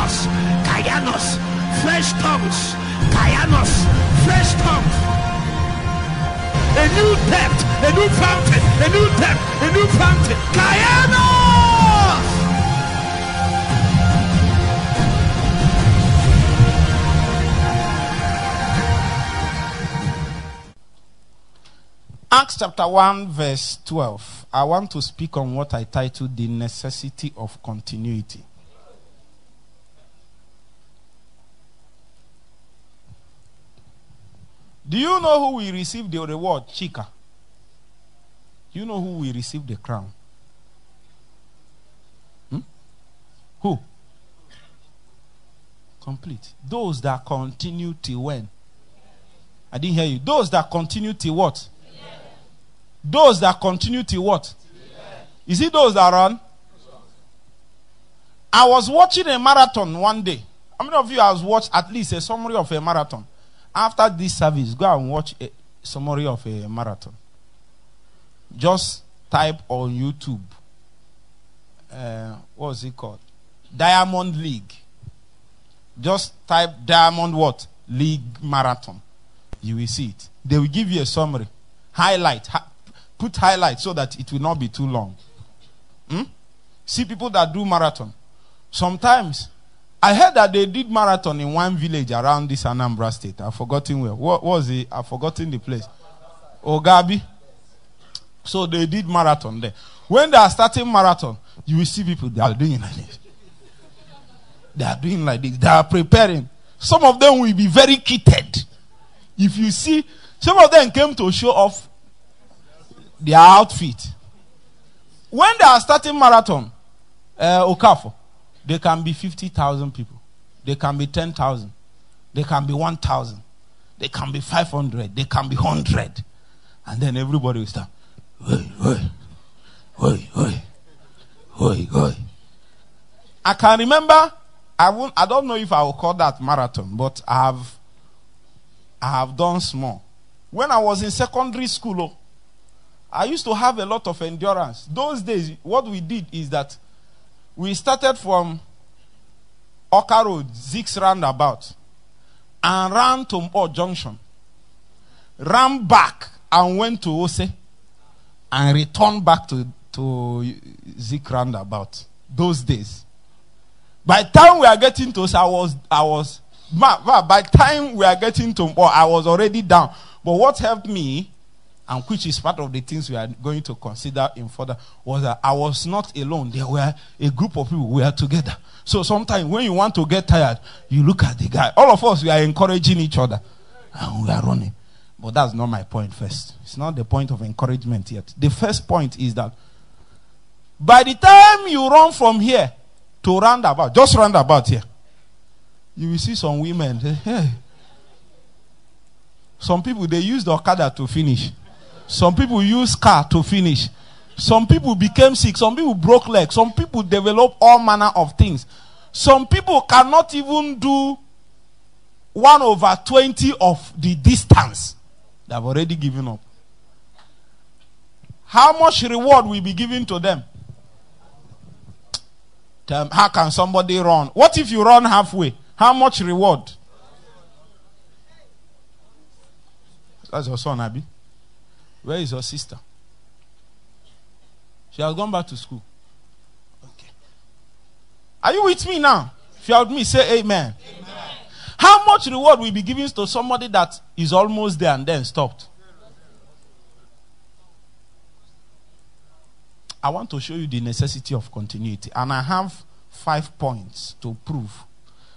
Kainos, Kainos, fresh tongues, Kainos, fresh tongues. A new depth, a new fountain, a new depth, a new fountain. Kainos! Acts chapter 1, verse 12. I want to speak on what I titled The Necessity of Continuity. Do you know who will receive the reward? Chika. Do you know who will receive the crown? Hmm? Who? Complete. Those that continue till when? I didn't hear you. Those that continue till what? Those that continue till what? Is it those that run? I was watching a marathon one day. How many of you have watched at least a summary of a marathon? After this service, go and watch a summary of a marathon. Just type on YouTube. Uh, what's it called? Diamond League. Just type Diamond what? League Marathon. You will see it. They will give you a summary. Highlight. Hi- put highlight so that it will not be too long. Hmm? See people that do marathon. Sometimes I heard that they did marathon in one village around this Anambra state. I've forgotten where. What was it? I've forgotten the place. Ogabi. So they did marathon there. When they are starting marathon, you will see people they are doing like this. They are doing like this. They are preparing. Some of them will be very kitted. If you see, some of them came to show off their outfit. When they are starting marathon, uh, Okafo, they can be 50,000 people. They can be 10,000. They can be 1,000. They can be 500. They can be 100. And then everybody will start, oi, oi, oi, oi, oi, oi. I can remember, I, won't, I don't know if I will call that marathon, but I have, I have done small. When I was in secondary school, oh, I used to have a lot of endurance. Those days, what we did is that we started from Awka Road, Zik's roundabout, and ran to Mpo Junction, ran back and went to Ose, and returned back to, to Zik roundabout. Those days. By the time we are getting to Ose, I was, I was, by the time we are getting to Mpo, I was already down. But what helped me and which is part of the things we are going to consider in further, was that I was not alone. There were a group of people. We were together. So sometimes when you want to get tired, you look at the guy. All of us, we are encouraging each other. And we are running. But that's not my point first. It's not the point of encouragement yet. The first point is that by the time you run from here to roundabout, just roundabout here, you will see some women. Hey. Some people, they use the Okada to finish. Some people use car to finish. Some people became sick. Some people broke legs. Some people develop all manner of things. Some people cannot even do one over 20 of the distance. They have already given up. How much reward will be given to them? How can somebody run? What if you run halfway? How much reward? That's your son, Abby. Where is your sister? She has gone back to school. Okay. Are you with me now? If you are with me, say amen. How much reward will be given to somebody that is almost there and then stopped? I want to show you the necessity of continuity. And I have five points to prove.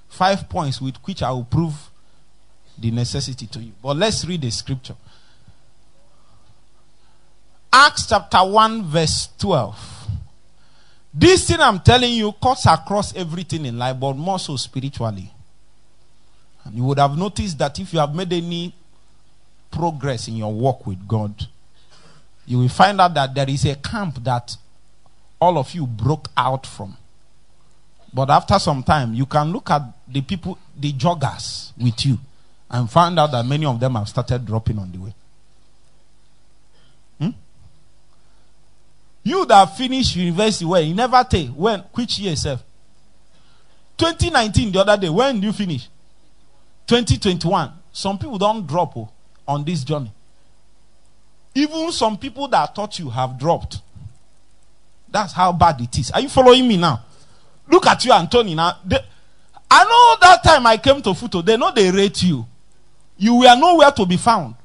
Five points with which I will prove the necessity to you. But let's read the scripture. Acts chapter 1, verse 12. This thing I'm telling you cuts across everything in life, but more so spiritually. And you would have noticed that if you have made any progress in your walk with God, you will find out that there is a camp that all of you broke out from. But after some time, you can look at the people, the joggers with you, and find out that many of them have started dropping on the way. You that finished university, when you never take when which year, self? 2019 the other day. When you finish? 2021. Some people don't drop oh, on this journey. Even some people that thought you have dropped. That's how bad it is. Are you following me now? Look at you, Anthony. Now, they, I know that time I came to FUTO, they know they rate you. You were nowhere to be found.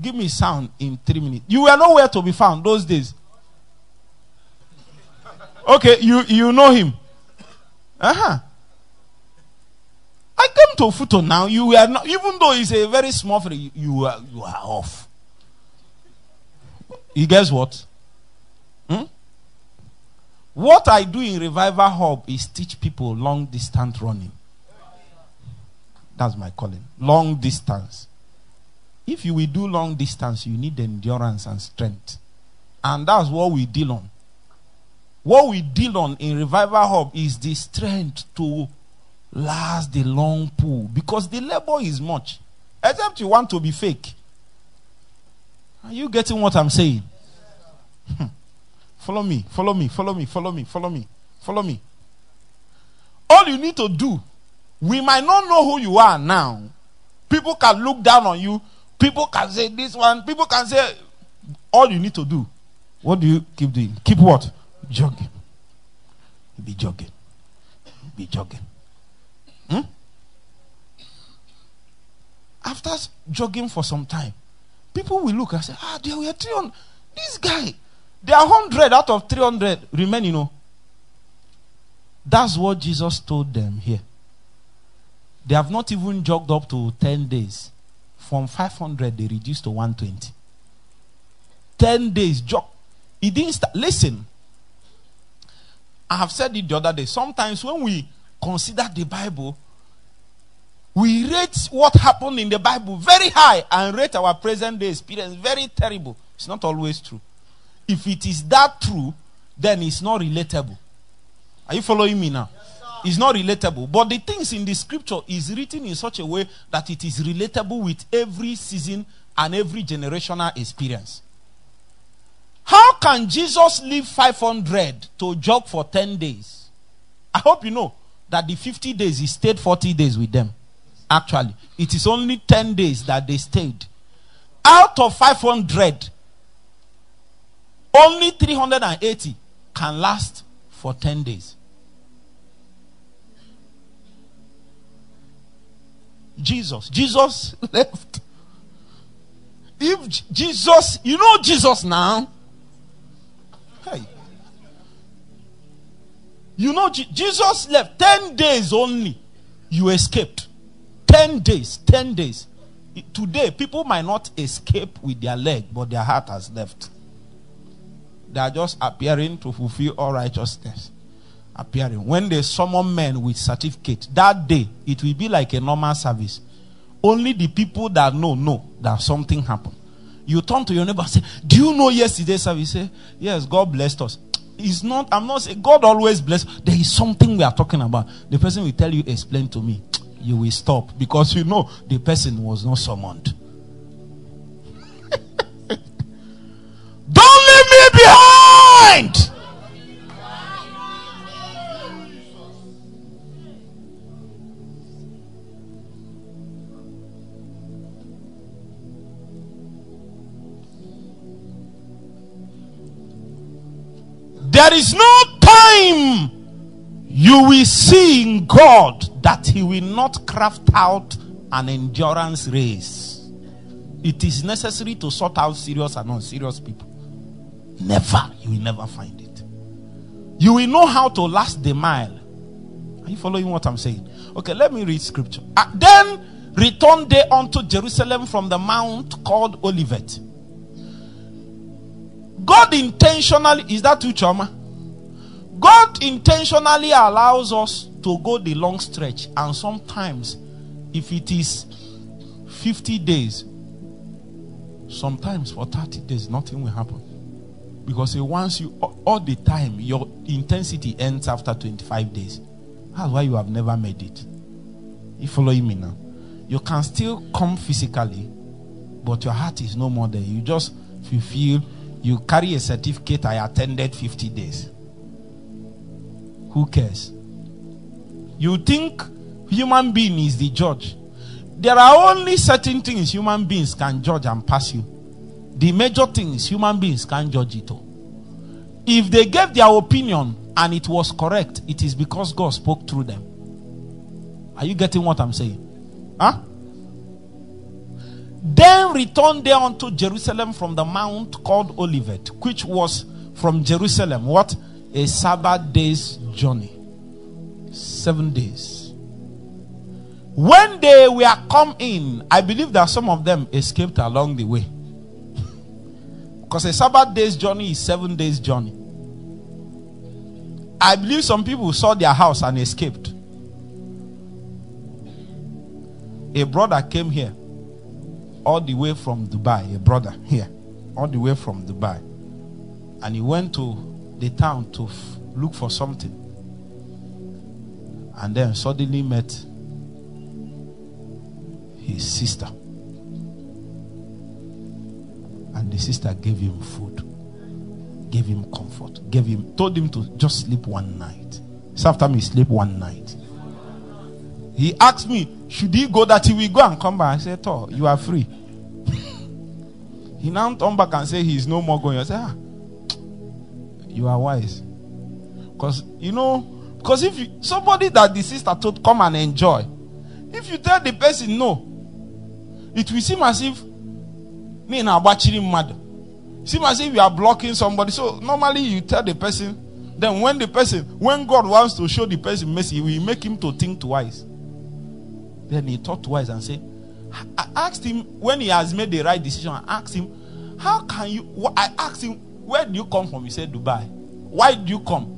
Give me sound in three minutes. You were nowhere to be found those days. Okay, you, you know him. Uh huh. I came to FUTO now. You are not, even though it's a very small free, you were you are off. You guess what? Hmm? What I do in Revival Hub is teach people long distance running. That's my calling. Long distance. If you will do long distance, you need endurance and strength. And that's what we deal on. What we deal on in Revival Hub is the strength to last the long pull because the labor is much. Except you want to be fake. Are you getting what I'm saying? Hmm. follow me, follow me, follow me, follow me, follow me, follow me. All you need to do, we might not know who you are now. People can look down on you. People can say this one. People can say, all you need to do. What do you keep doing? Keep what? Jogging. Be jogging. Be jogging. Hmm? After jogging for some time, people will look and say, ah, there were 300. This guy, there are 100 out of 300 remain, you know. That's what Jesus told them here. They have not even jogged up to 10 days. From 500, they reduced to 120. 10 days jog. He didn't start. Listen, I have said it the other day. Sometimes when we consider the Bible, we rate what happened in the Bible very high and rate our present day experience very terrible. It's not always true. If it is that true, then it's not relatable. Are you following me now? It's not relatable. But the things in the scripture is written in such a way that it is relatable with every season and every generational experience. How can Jesus leave 500 to jog for 10 days? I hope you know that the 50 days he stayed 40 days with them. Actually, it is only 10 days that they stayed. Out of 500, only 380 can last for 10 days. Jesus. Jesus left. If Jesus, you know Jesus now. Hey. You know, Jesus left 10 days only. You escaped. 10 days. 10 days. Today, people might not escape with their leg, but their heart has left. They are just appearing to fulfill all righteousness. Appearing. When they summon men with certificate, that day, it will be like a normal service. Only the people that know, know that something happened. You turn to your neighbor and say, Do you know yesterday's service? Say, Yes, God blessed us. It's not, I'm not saying God always bless. There is something we are talking about. The person will tell you, explain to me. You will stop because you know the person was not summoned. Don't leave me behind. There is no time you will see in God that He will not craft out an endurance race. It is necessary to sort out serious and unserious people. Never. You will never find it. You will know how to last the mile. Are you following what I'm saying? Okay, let me read scripture. Uh, then returned they unto Jerusalem from the mount called Olivet God intentionally, is that too trauma? God intentionally allows us to go the long stretch, and sometimes, if it is 50 days, sometimes for 30 days, nothing will happen. Because He wants you all the time, your intensity ends after 25 days. That's why you have never made it. You following me now? You can still come physically, but your heart is no more there. You just you feel you carry a certificate, I attended 50 days. Who cares? You think human being is the judge. There are only certain things human beings can judge and pass you. The major things human beings can't judge it all. If they gave their opinion and it was correct, it is because God spoke through them. Are you getting what I'm saying? Huh? Then returned they unto Jerusalem from the mount called Olivet, which was from Jerusalem. What? A Sabbath day's journey. Seven days. When they were come in, I believe that some of them escaped along the way. Because a Sabbath day's journey is seven days' journey. I believe some people saw their house and escaped. A brother came here all the way from Dubai, a brother here, all the way from Dubai. And he went to the town to f- look for something. And then suddenly met his sister. And the sister gave him food, gave him comfort, gave him, told him to just sleep one night. So after me, sleep one night. He asked me, should he go that he will go and come back? I said, Oh, you are free. He now turned back and said he's no more going. I said, ah, you are wise. Because you know, because if you somebody that the sister told come and enjoy, if you tell the person no, it will seem as if me now watching mad. Seem as if you are blocking somebody. So normally you tell the person, then when the person, when God wants to show the person mercy, he will make him to think twice. Then he thought twice and said, I asked him when he has made the right decision. I asked him, How can you? I asked him, Where do you come from? He said, Dubai. Why do you come?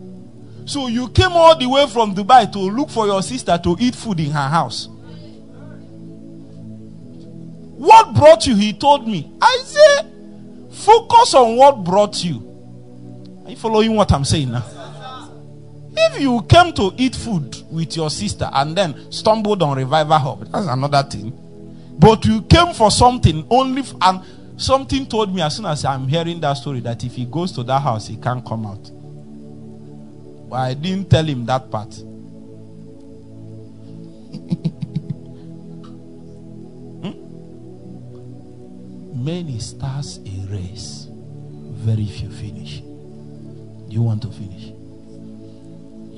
So you came all the way from Dubai to look for your sister to eat food in her house. What brought you? He told me. I said, Focus on what brought you. Are you following what I'm saying now? If you came to eat food with your sister and then stumbled on Revival Hub, that's another thing. But you came for something only, f- and something told me as soon as I'm hearing that story that if he goes to that house, he can't come out. But I didn't tell him that part. Hmm? Many starts a race, very few finish. You want to finish?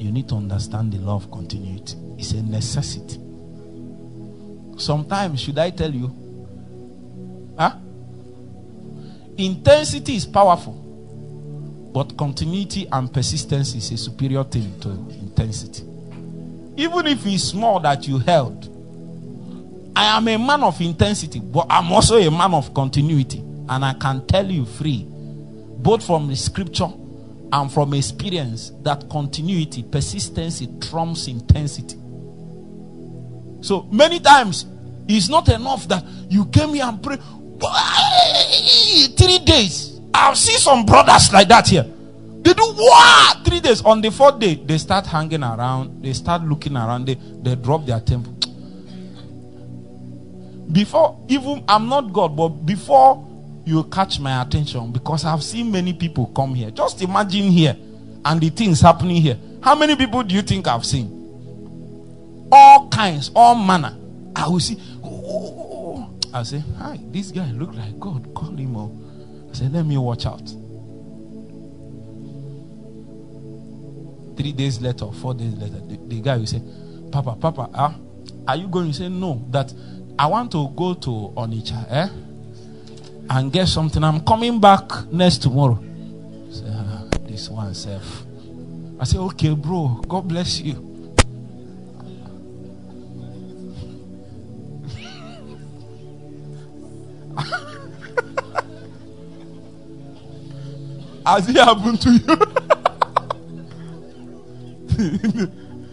you need to understand the law of continuity. It's a necessity. Sometimes, should I tell you? Huh? Intensity is powerful, but continuity and persistence is a superior thing to intensity. Even if it's small that you held, I am a man of intensity, but I'm also a man of continuity. And I can tell you free, both from the scripture and from experience that continuity, persistency trumps intensity. So many times it's not enough that you came here and pray three days. I've seen some brothers like that here. They do what three days. On the fourth day, they start hanging around, they start looking around, they, they drop their temple. Before even I'm not God, but before you catch my attention because I've seen many people come here. Just imagine here and the things happening here. How many people do you think I've seen? All kinds, all manner. I will see. Oh, I say, hi, this guy look like God. Call him up. I say, let me watch out. Three days later, four days later, the, the guy will say, Papa, Papa, ah, are you going? to say, no, that I want to go to Onitsha, eh? and get something. I'm coming back next tomorrow. Say, ah, this one self. I say, okay, bro. God bless you. Has it happened to you?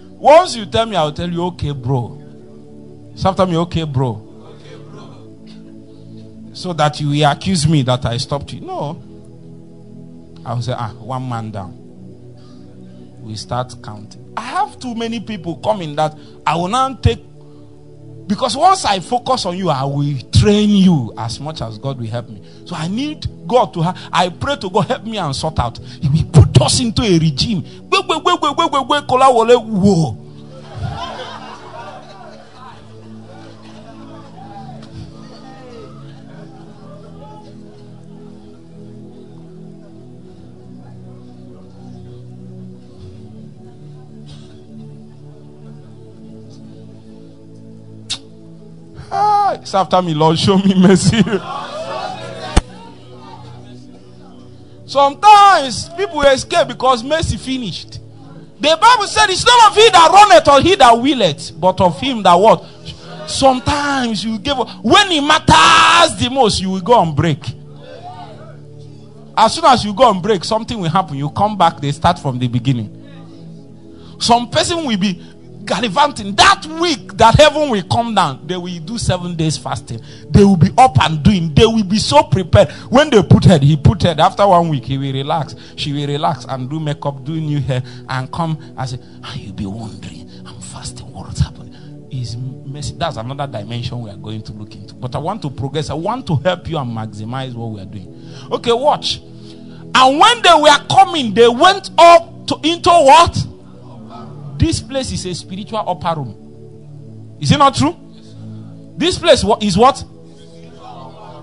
Once you tell me, I'll tell you, okay, bro. After me, okay, bro so that you will accuse me that I stopped you. No. I will say, ah, one man down. We start counting. I have too many people coming that I will not take because once I focus on you, I will train you as much as God will help me. So I need God to I pray to God, help me and sort out. He will put us into a regime. Wait, it's after me, Lord. Show me mercy. Sometimes people escape because mercy finished. The Bible said it's not of he that runneth or he that willeth, but of him that what. Sometimes you give when it matters the most, you will go and break. As soon as you go and break, something will happen. You come back, they start from the beginning. Some person will be gallivanting. That week that heaven will come down they will do seven days fasting. They will be up and doing. They will be so prepared. When they put head he put head. After one week he will relax. She will relax and do makeup do new hair and come and say and you'll be wondering. I'm fasting. What's happening? Is messy that's another dimension we are going to look into. But i want to progress. I want to help you and maximize what we are doing. Okay watch. And when they were coming they went up to into what this place is a spiritual upper room. Is it not true? This place is what?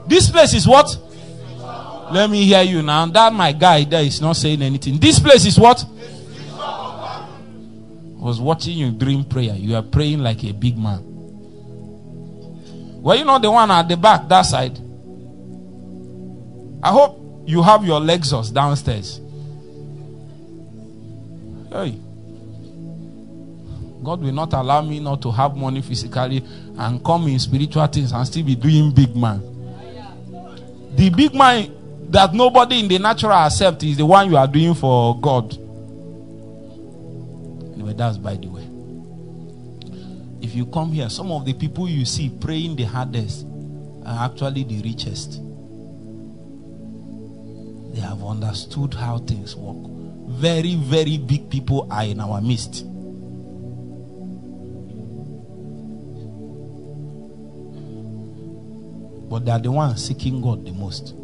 This place is what? Let me hear you now. That my guy there is not saying anything. This place is what? I was watching you during prayer. You are praying like a big man. Were you not the one at the back, that side? I hope you have your Lexus downstairs. Hey. God will not allow me not to have money physically and come in spiritual things and still be doing big man. The big man that nobody in the natural accept is the one you are doing for God. Anyway, that's by the way. If you come here, some of the people you see praying the hardest are actually the richest. They have understood how things work. Very, very big people are in our midst. But they are the ones seeking God the most.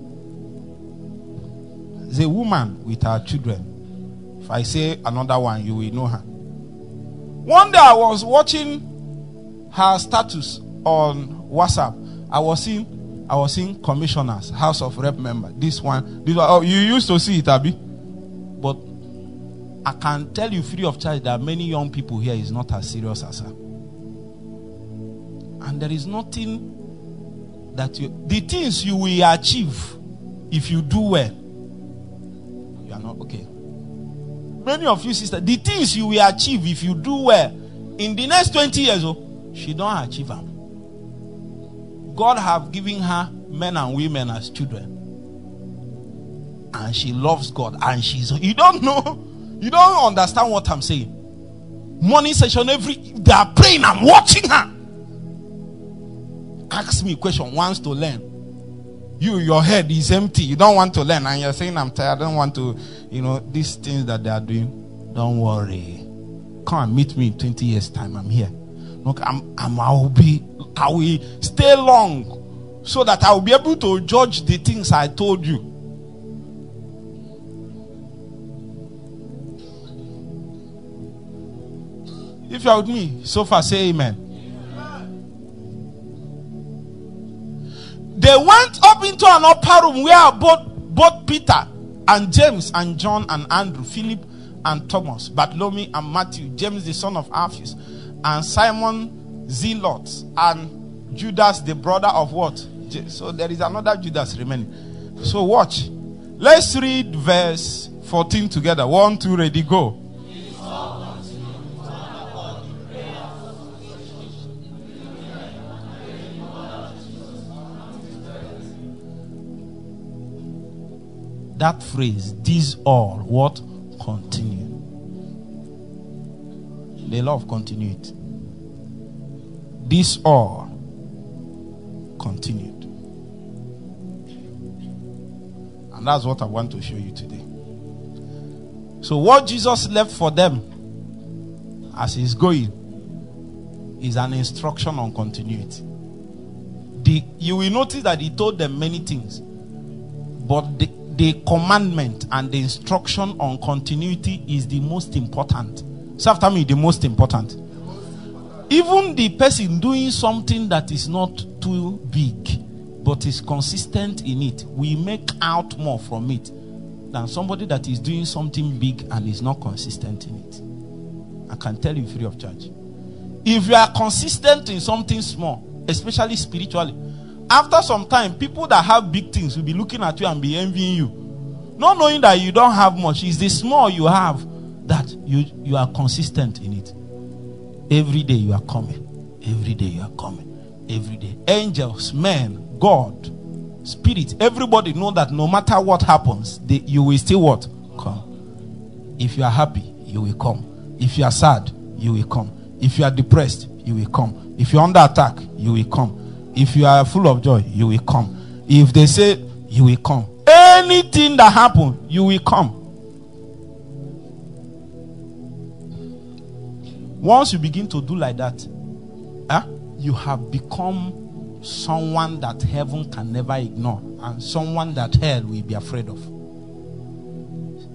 A woman with her children. If I say another one, you will know her. One day I was watching her status on WhatsApp. I was seeing, I was seeing commissioners, House of Rep member. This one, this one. Oh, you used to see it, Abby. But I can tell you free of charge that many young people here is not as serious as her. And there is nothing that you, the things you will achieve if you do well, you are not okay. Many of you sister, the things you will achieve if you do well in the next 20 years, oh, she don't achieve them. God have given her men and women as children. And she loves God. And she's you don't know, you don't understand what I'm saying. Morning session every they are praying, I'm watching her ask me question, wants to learn. You, your head is empty. You don't want to learn, and you're saying, I'm tired. I don't want to, you know, these things that they are doing. Don't worry. Come and meet me in 20 years' time. I'm here. Look, I'm, I'm, I will be, I will stay long so that I will be able to judge the things I told you. If you're with me, so far say amen. They went up into an upper room where both, both Peter and James and John and Andrew, Philip and Thomas, Bartholomew and Matthew, James the son of Alphaeus, and Simon Zealot, and Judas the brother of what? So there is another Judas remaining. So watch. Let's read verse 14 together. One, two, ready, go. That phrase, these all, what? Continue. The of continuity. This all continued. And that's what I want to show you today. So, what Jesus left for them as he's going is an instruction on continuity. The, you will notice that he told them many things, but the, the commandment and the instruction on continuity is the most important. So after me, the most important. Even the person doing something that is not too big but is consistent in it, we make out more from it than somebody that is doing something big and is not consistent in it. I can tell you free of charge. If you are consistent in something small, especially spiritually, after some time, people that have big things will be looking at you and be envying you. Not knowing that you don't have much. It's the small you have that you, you are consistent in it. Every day you are coming. Every day you are coming. Every day. Angels, men, God, spirit, everybody know that no matter what happens, they, you will still what? Come. If you are happy, you will come. If you are sad, you will come. If you are depressed, you will come. If you're under attack, you will come. If you are full of joy, you will come. If they say you will come, anything that happen, you will come. Once you begin to do like that, eh, you have become someone that heaven can never ignore and someone that hell will be afraid of.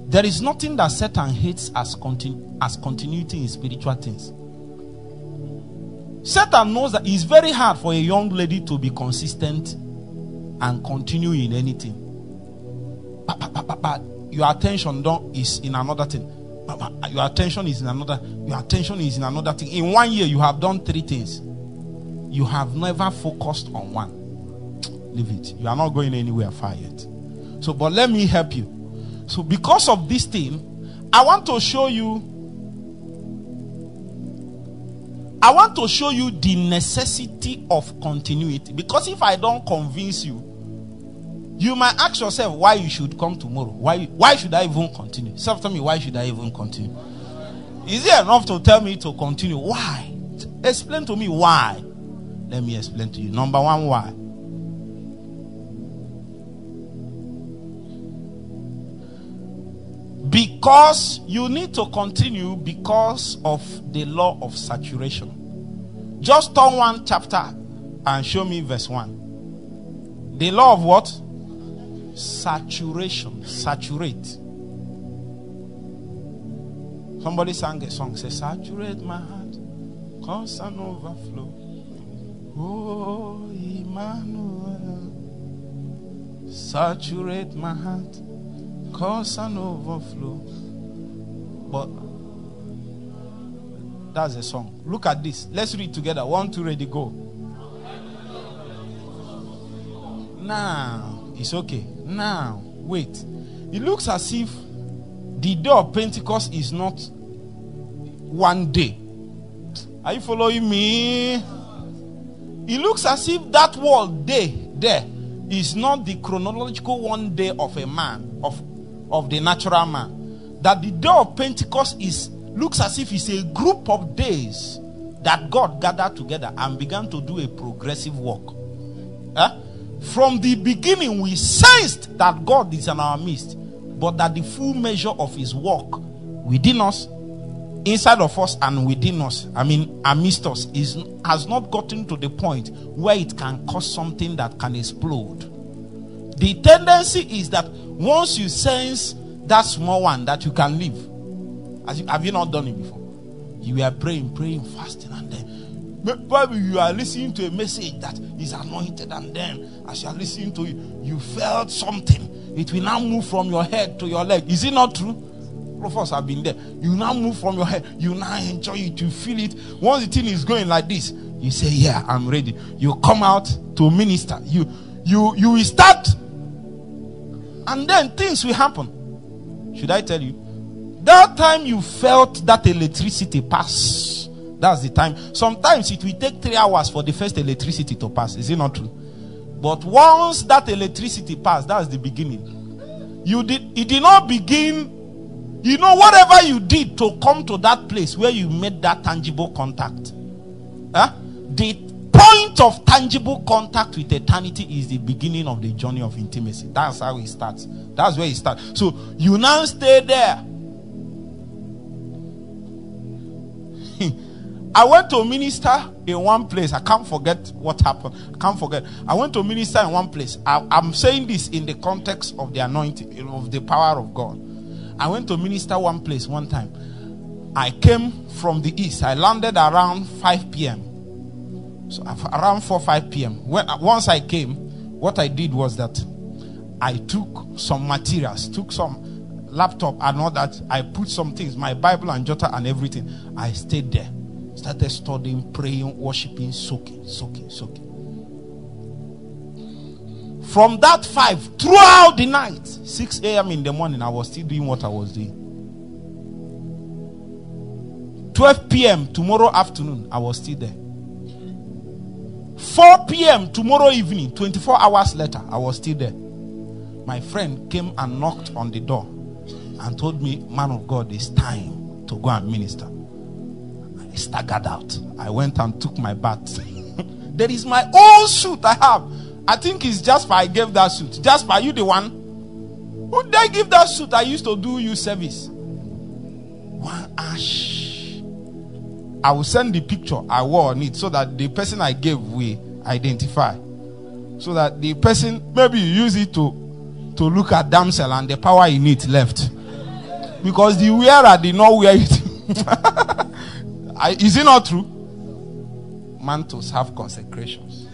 There is nothing that Satan hates as, continu- as continuity in spiritual things. Satan knows that it's very hard for a young lady to be consistent and continue in anything. But, but, but, but your attention don't, is in another thing. Your attention is in another. Your attention is in another thing. In one year, you have done three things. You have never focused on one. Leave it. You are not going anywhere far yet. So, but let me help you. So, because of this thing, I want to show you I want to show you the necessity of continuity. Because if I don't convince you, you might ask yourself why you should come tomorrow. Why, why should I even continue? Self tell me, why should I even continue? Is it enough to tell me to continue? Why? Explain to me why. Let me explain to you. Number one, why? Because you need to continue because of the law of saturation. Just turn one chapter and show me verse 1. The law of what? Saturation. Saturate. Somebody sang a song. Say, saturate my heart. Cause an overflow. Oh, Emmanuel. Saturate my heart cause an overflow. But that's a song. Look at this. Let's read together. One, two, ready, go. Now, it's okay. Now, wait. It looks as if the day of Pentecost is not one day. Are you following me? It looks as if that word day there is not the chronological one day of a man, of of the natural man. That the day of Pentecost is looks as if it's a group of days that God gathered together and began to do a progressive work. Eh? From the beginning, we sensed that God is in our midst, but that the full measure of his work within us, inside of us, and within us, I mean, amidst us, is has not gotten to the point where it can cause something that can explode. The tendency is that once you sense that small one that you can as you, have you not done it before? You are praying, praying, fasting, and then probably you are listening to a message that is anointed, and then as you are listening to it, you felt something. It will now move from your head to your leg. Is it not true? All of us have been there. You now move from your head. You now enjoy it. You feel it. Once the thing is going like this, you say, "Yeah, I'm ready." You come out to minister. You, you, you will start and then things will happen. Should I tell you? That time you felt that electricity pass. That's the time. Sometimes it will take three hours for the first electricity to pass. Is it not true? But once that electricity passed, that's the beginning. You did it did not begin. You know, whatever you did to come to that place where you made that tangible contact. Huh? The point of tangible contact with eternity is the beginning of the journey of intimacy. That's how it starts. That's where it starts. So you now stay there. I went to minister in one place. I can't forget what happened. I can't forget. I went to minister in one place. I, am saying this in the context of the anointing, of the power of God. I went to minister one place one time. I came from the east. I landed around 5 p.m. So around 4 5 p.m. When uh, once I came, what I did was that I took some materials, took some laptop and all that. I put some things, my Bible and jotter and everything. I stayed there, started studying, praying, worshiping, soaking, soaking, soaking. From that five throughout the night, 6 a.m. in the morning, I was still doing what I was doing. 12 p.m. tomorrow afternoon, I was still there. 4 p.m. tomorrow evening, 24 hours later, I was still there my friend came and knocked on the door and told me, Man of God, it's time to go and minister. I staggered out. I went and took my bath. there is my old suit I have. I think it's Jasper I gave that suit. Jasper, you the one? Who did I give that suit? I used to do you service. One ash. I will send the picture I wore on it so that the person I gave will identify. So that the person, maybe use it to to look at damsel and the power in it left. Because the wearer did not wear it. Is it not true? Mantles have consecrations.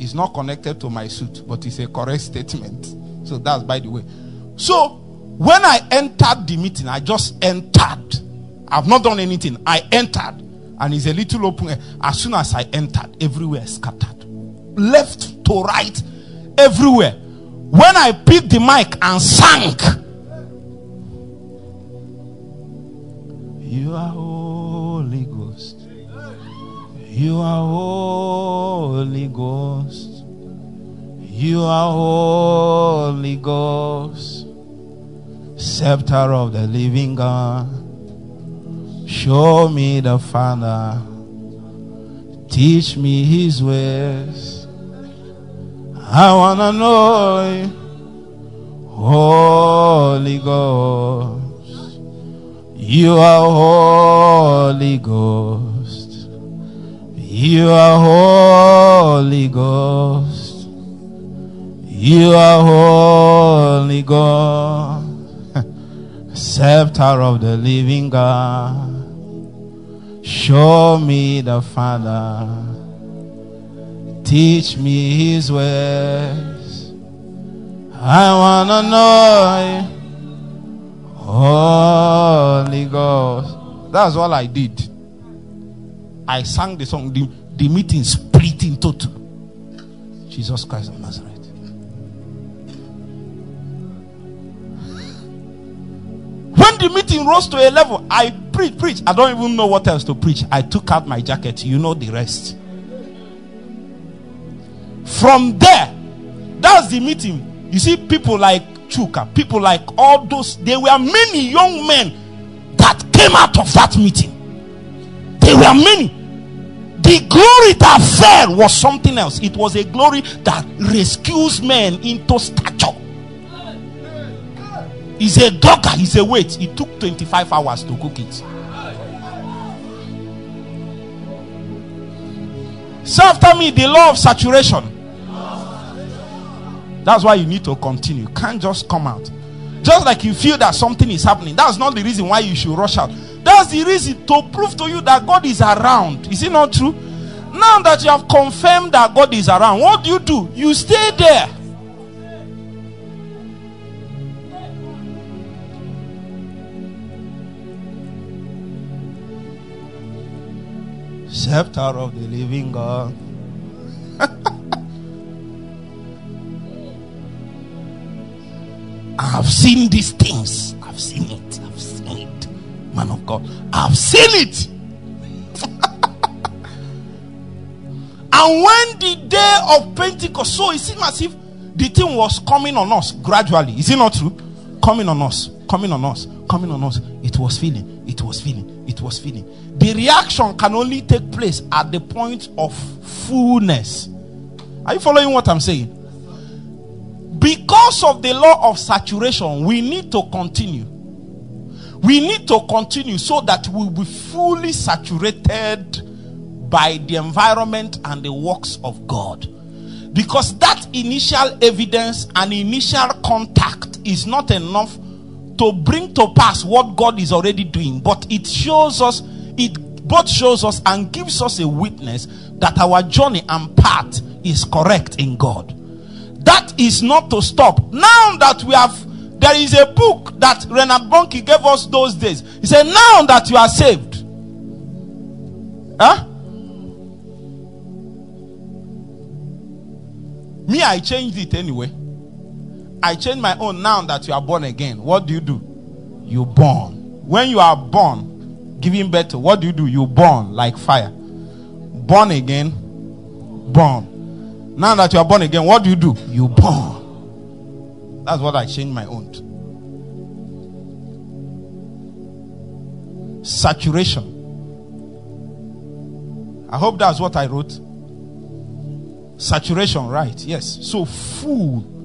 It's not connected to my suit, but it's a correct statement. So that's by the way. So when I entered the meeting, I just entered. I've not done anything. I entered and it's a little open. As soon as I entered, everywhere scattered, left to right, everywhere. When I picked the mic and sang, you are Holy Ghost. You are Holy Ghost. You are Holy Ghost. Scepter of the living God. Show me the Father. Teach me his ways. I want to know you. Holy Ghost. You are Holy Ghost. You are Holy Ghost. You are Holy Ghost. Scepter of the living God. Show me the Father. Teach me his ways. I want to know. Holy Ghost. That's all I did. I sang the song. The, the meeting split in total. Jesus Christ of Nazareth. The meeting rose to a level, I preach, preach. I don't even know what else to preach. I took out my jacket. You know the rest. From there, that's the meeting. You see, people like Chuka, people like all those, there were many young men that came out of that meeting. There were many. The glory that fell was something else. It was a glory that rescues men into stature. He's a dogger, he's a weight. It took 25 hours to cook it. So after me, the law of saturation. That's why you need to continue. You can't just come out. Just like you feel that something is happening. That's not the reason why you should rush out. That's the reason to prove to you that God is around. Is it not true? Now that you have confirmed that God is around, what do you do? You stay there. Scepter of the living God. I've seen these things. I've seen it. I've seen it. Man of God. I've seen it. and when the day of Pentecost, so it seemed as if the thing was coming on us gradually. Is it not true? Coming on us, coming on us, coming on us. It was feeling, it was feeling, it was feeling. The reaction can only take place at the point of fullness. Are you following what I'm saying? Because of the law of saturation, we need to continue. We need to continue so that we'll be fully saturated by the environment and the works of God. Because that initial evidence and initial contact is not enough to bring to pass what God is already doing, but it shows us, it both shows us and gives us a witness that our journey and path is correct in God. That is not to stop. Now that we have, there is a book that Reinhard Bonnke gave us those days. He said, Now that you are saved, huh? Me, I changed it anyway. I change my own now that you are born again. What do you do? You born. When you are born, giving birth to, what do you do? You born like fire. Born again, born. Now that you are born again, what do you do? You born. That's what I changed my own. Saturation. I hope that's what I wrote. Saturation, right? Yes. So full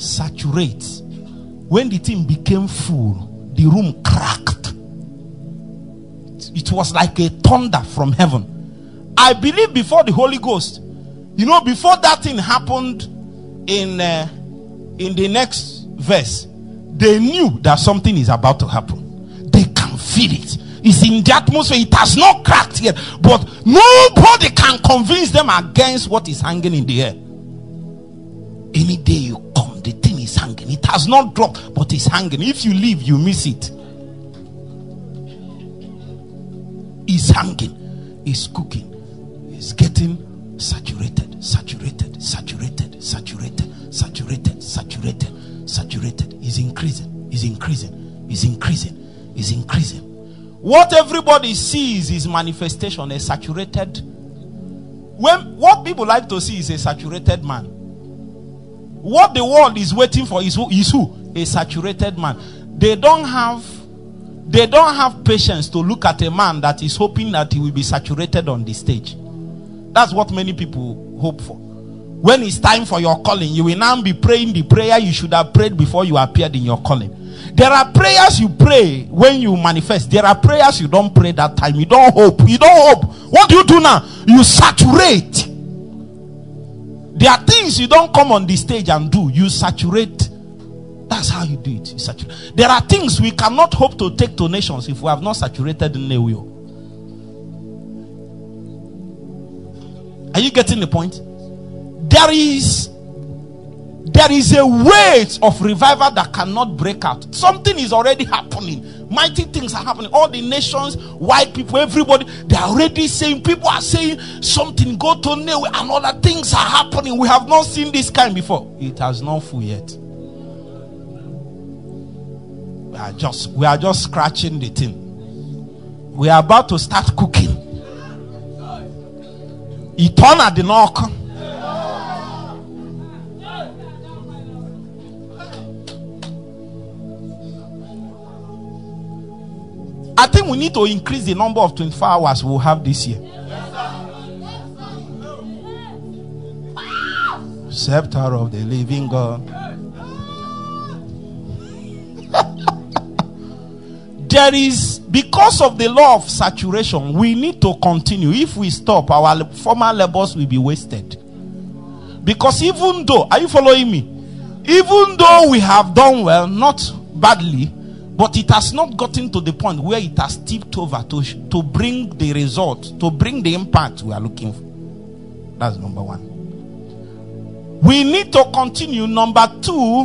saturates. When the thing became full, the room cracked. It was like a thunder from heaven. I believe before the Holy Ghost, you know, before that thing happened in uh, in the next verse, they knew that something is about to happen. They can feel it. It's in the atmosphere. It has not cracked yet, but nobody can convince them against what is hanging in the air. Any day you It has not dropped, but it's hanging. If you leave, you miss it. It's hanging, it's cooking, it's getting saturated, saturated, saturated, saturated, saturated, saturated, saturated. Is increasing, is increasing, is increasing, is increasing. What everybody sees is manifestation, a saturated. When what people like to see is a saturated man. What the world is waiting for is who is who? A saturated man. They don't have they don't have patience to look at a man that is hoping that he will be saturated on the stage. That's what many people hope for. When it's time for your calling, you will now be praying the prayer you should have prayed before you appeared in your calling. There are prayers you pray when you manifest. There are prayers you don't pray that time. You don't hope. You don't hope. What do you do now? You saturate. There are things you don't come on the stage and do. You saturate. That's how you do it. You saturate. There are things we cannot hope to take to nations if we have not saturated in the wheel. Are you getting the point? There is there is a weight of revival that cannot break out. Something is already happening. Mighty things are happening. All the nations, white people, everybody, they are already saying, people are saying something, go to Newe, and other things are happening. We have not seen this kind before. It has not full yet. We are just we are just scratching the thing. We are about to start cooking. Eternal the knock. I think we need to increase the number of 24 hours we'll have this year. Scepter of the living God. there is, because of the law of saturation, we need to continue. If we stop, our former labors will be wasted. Because even though, are you following me? Even though we have done well, not badly, but it has not gotten to the point where it has tipped over to, to bring the result, to bring the impact we are looking for. That's number one. We need to continue. Number two,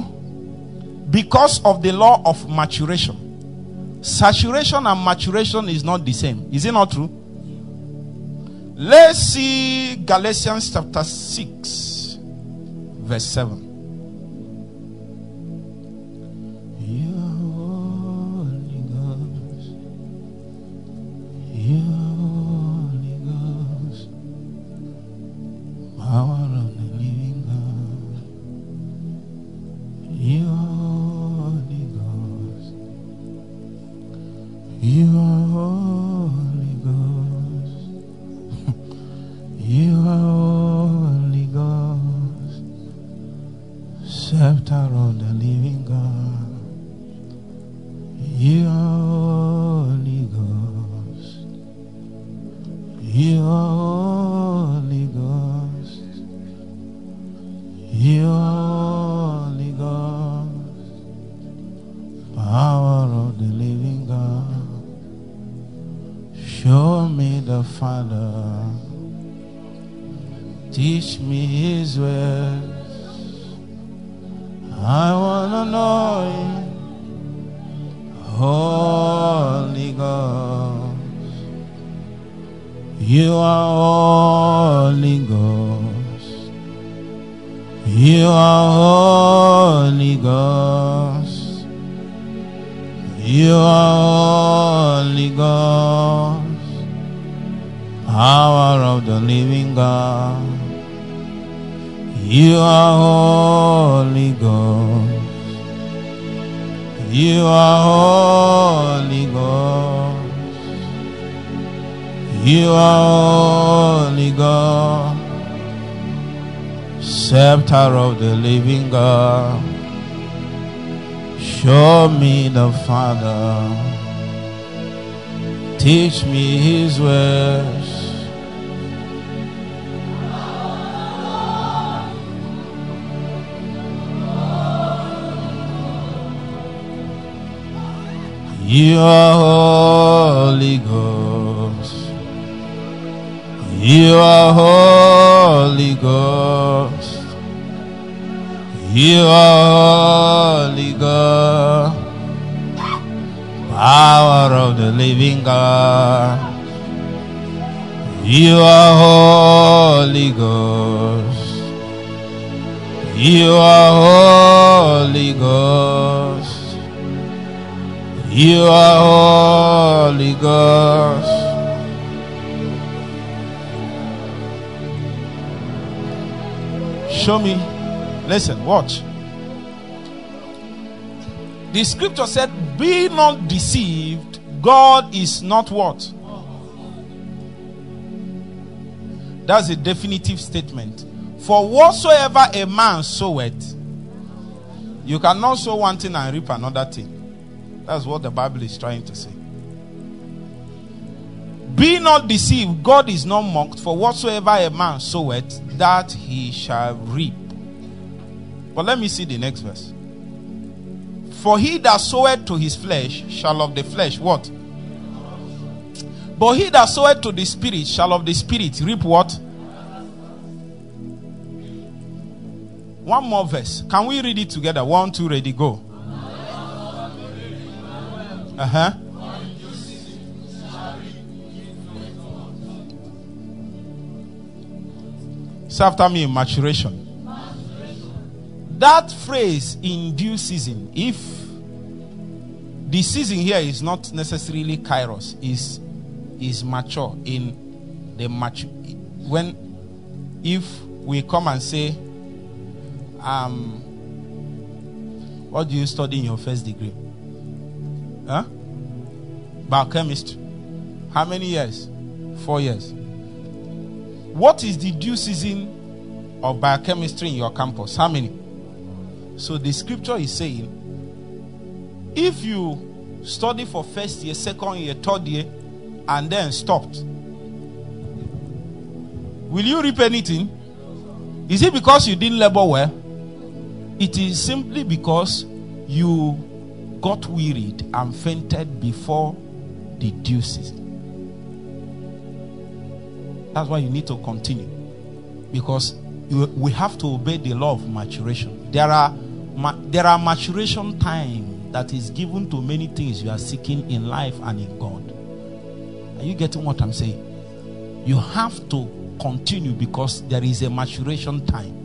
because of the law of maturation. Saturation and maturation is not the same. Is it not true? Let's see Galatians chapter 6, verse 7. hour I wanna know Him. Holy Ghost. You are Holy Ghost. You are Holy Ghost. You are Holy Ghost. Power of the living God. You are Holy Ghost. You are Holy Ghost. You are Holy God. Scepter of the living God. Show me the Father. Teach me His ways. You are Holy Ghost. You are Holy Ghost. You are Holy Ghost. Power of the living God. You are Holy Ghost. You are Holy Ghost. You are Holy Ghost. Show me. Listen, watch. The scripture said, Be not deceived. God is not what? That's a definitive statement. For whatsoever a man soweth, you cannot sow one thing and reap another thing. That's what the Bible is trying to say. Be not deceived, God is not mocked, for whatsoever a man soweth, that he shall reap. But let me see the next verse. For he that soweth to his flesh shall of the flesh what? But he that soweth to the spirit shall of the spirit reap what? One more verse. Can we read it together? One, two, ready, go. Uh huh. Say after me, maturation. That phrase in due season, if the season here is not necessarily kairos, is is mature in the mature when if we come and say, um, what do you study in your first degree? Huh? Biochemistry. How many years? Four years. What is the due season of biochemistry in your campus? How many? So the scripture is saying if you study for first year, second year, third year, and then stopped, will you reap anything? Is it because you didn't labor well? It is simply because you got wearied and fainted before the due season. That's why you need to continue. Because you, we have to obey the law of maturation. There are, ma- there are maturation time that is given to many things you are seeking in life and in God. Are you getting what I'm saying? You have to continue because there is a maturation time.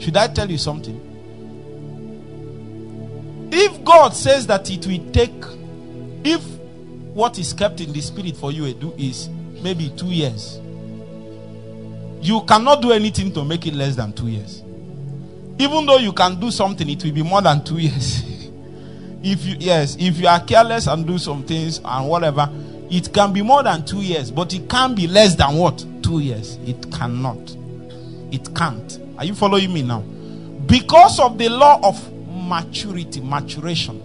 Should I tell you something? If God says that it will take, if what is kept in the spirit for you do is maybe two years, you cannot do anything to make it less than two years. Even though you can do something, it will be more than two years. if you yes, if you are careless and do some things and whatever, it can be more than two years, but it can't be less than what? Two years. It cannot. It can't. Are you following me now? Because of the law of maturity, maturation.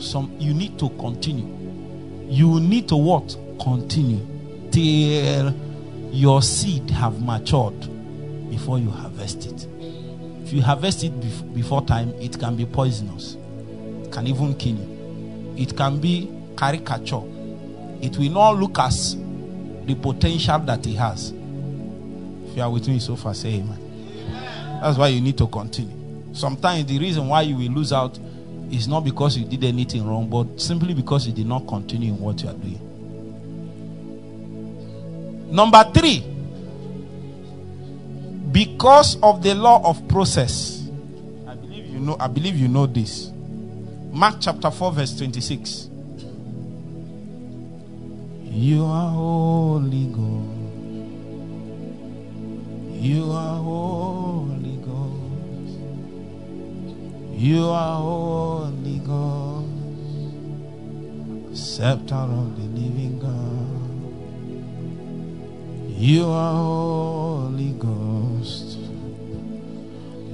Some you need to continue. You need to what? Continue till your seed have matured before you harvest it. If you harvest it bef- before time, it can be poisonous. It can even kill you. It can be caricature. it will not look as the potential that it has. If you are with me so far, say amen. That's why you need to continue. Sometimes the reason why you will lose out is not because you did anything wrong, but simply because you did not continue in what you are doing. Number three, because of the law of process. I believe you know, I believe you know this. Mark chapter 4, verse 26. You are Holy God. You are Holy. You are Holy Ghost. Scepter of the living God. You are Holy Ghost.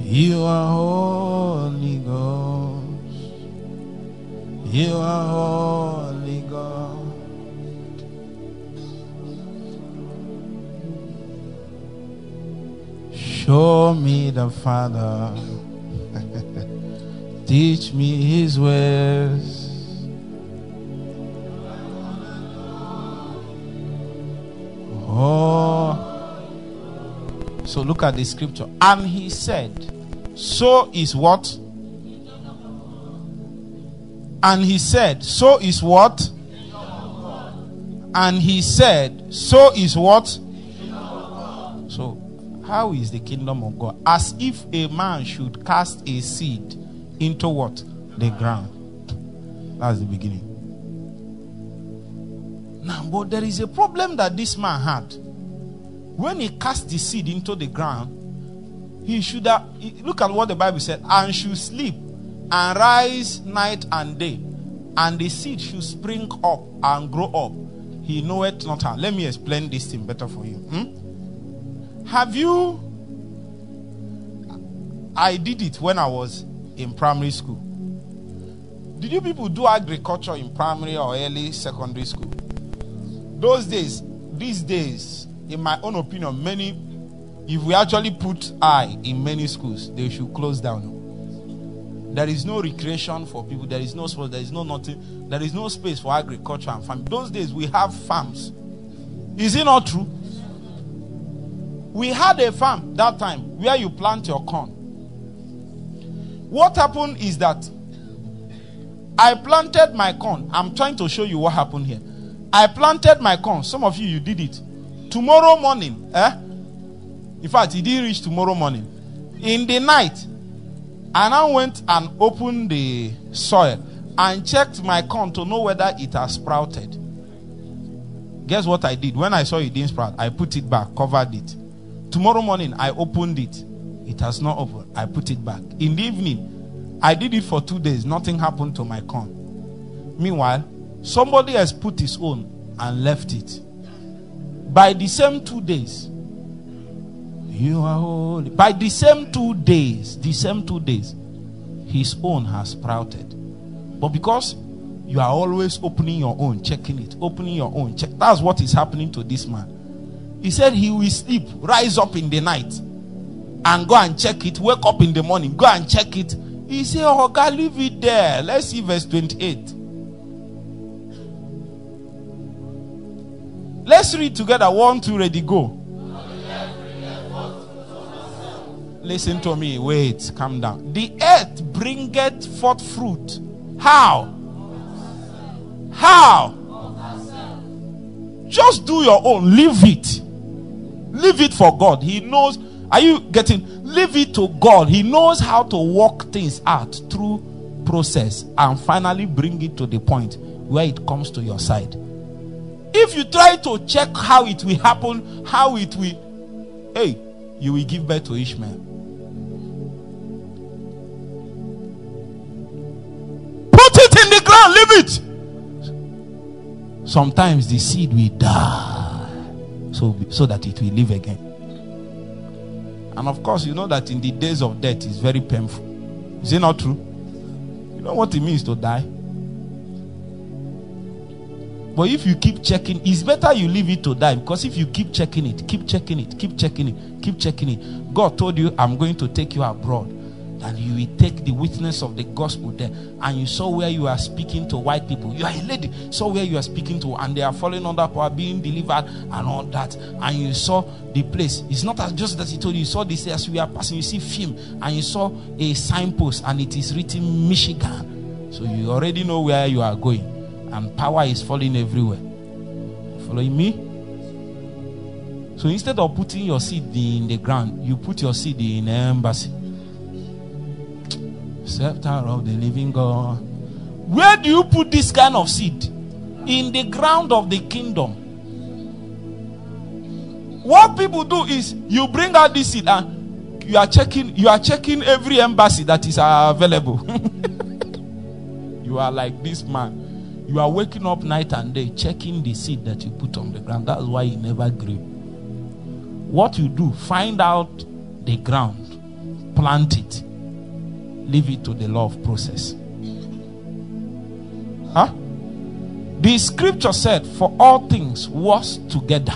You are Holy Ghost. You are Holy Ghost. Show me the Father. Teach me his ways. Oh. So look at the scripture. And he said, So is what? And he said, So is what? And he said, So is what? So, how is the kingdom of God? As if a man should cast a seed into what? The ground. That's the beginning. Now, but there is a problem that this man had. When he cast the seed into the ground, he should have look at what the Bible said, and should sleep and rise night and day, and the seed should spring up and grow up. He knoweth not how. Let me explain this thing better for you. Hmm? Have you? I did it when I was in primary school. Did you people do agriculture in primary or early secondary school? Those days, these days, in my own opinion, many, if we actually put eye in many schools, they should close down. There is no recreation for people. There is no sports. There is no nothing. There is no space for agriculture and farming. Those days we have farms. Is it not true? We had a farm that time where you plant your corn. What happened is that I planted my corn. I'm trying to show you what happened here. I planted my corn. Some of you, you did it. Tomorrow morning, eh? In fact, it didn't reach tomorrow morning. In the night, I now went and opened the soil and checked my corn to know whether it has sprouted. Guess what I did? When I saw it didn't sprout, I put it back, covered it. Tomorrow morning, I opened it. It has not opened. I put it back. In the evening, I did it for two days. Nothing happened to my corn. Meanwhile, somebody has put his own and left it. By the same two days, you are holy. By the same two days, the same two days, his own has sprouted. But because you are always opening your own, checking it, opening your own, check. That's what is happening to this man. He said he will sleep, rise up in the night, and go and check it. Wake up in the morning, go and check it. He said, Oh God, leave it there. Let's see verse 28. Let's read together. One, two, ready, go. Listen to me. Wait, calm down. The earth bringeth forth fruit. How? How? Just do your own. Leave it. Leave it for God. He knows. Are you getting? Leave it to God. He knows how to work things out through process and finally bring it to the point where it comes to your side. If you try to check how it will happen, how it will, hey, you will give birth to Ishmael. Put it in the ground, leave it. Sometimes the seed will die so, so that it will live again. And of course, you know that in the days of death is very painful. Is it not true? You know what it means to die? But if you keep checking, it's better you leave it to die because if you keep checking it, keep checking it, keep checking it, keep checking it. God told you, I'm going to take you abroad. And you will take the witness of the gospel there and you saw where you are speaking to white people. You are a lady saw where you are speaking to and they are falling under power being delivered and all that. And you saw the place. It's not as just that he told you you saw this as we are passing you see film and you saw a signpost and it is written michigan. So you already know where you are going and power is falling everywhere. Following me? So instead of putting your seed in the ground you put your seed in embassy Scepter of the living God. Where do you put this kind of seed? In the ground of the kingdom. What people do is you bring out this seed and you are checking you are checking every embassy that is available. you are like this man. You are waking up night and day checking the seed that you put on the ground. That's why it never grew. What you do, find out the ground, plant it leave it to the law of process. Huh? The scripture said, For all things was together.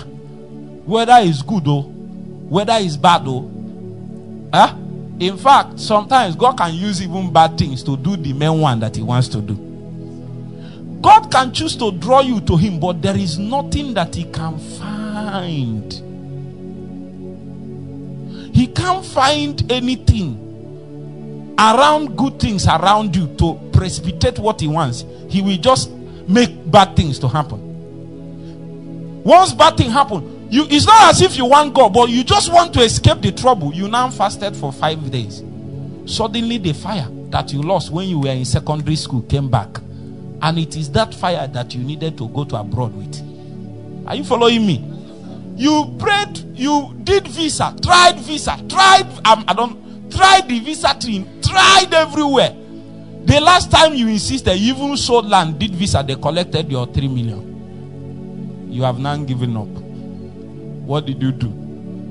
Whether it's good or whether it's bad or huh? In fact, sometimes God can use even bad things to do the main one that He wants to do. God can choose to draw you to Him, but there is nothing that He can find. He can't find anything around good things around you to precipitate what he wants, he will just make bad things to happen. Once bad thing happen, you it's not as if you want God, but you just want to escape the trouble. You now fasted for five days. Suddenly, the fire that you lost when you were in secondary school came back, and it is that fire that you needed to go to abroad with. Are you following me? You prayed, you did visa, tried visa, tried. Um, I don't tried the visa team, tried everywhere. The last time you insisted, you even sold land, did visa, they collected your three million. You have now given up. What did you do?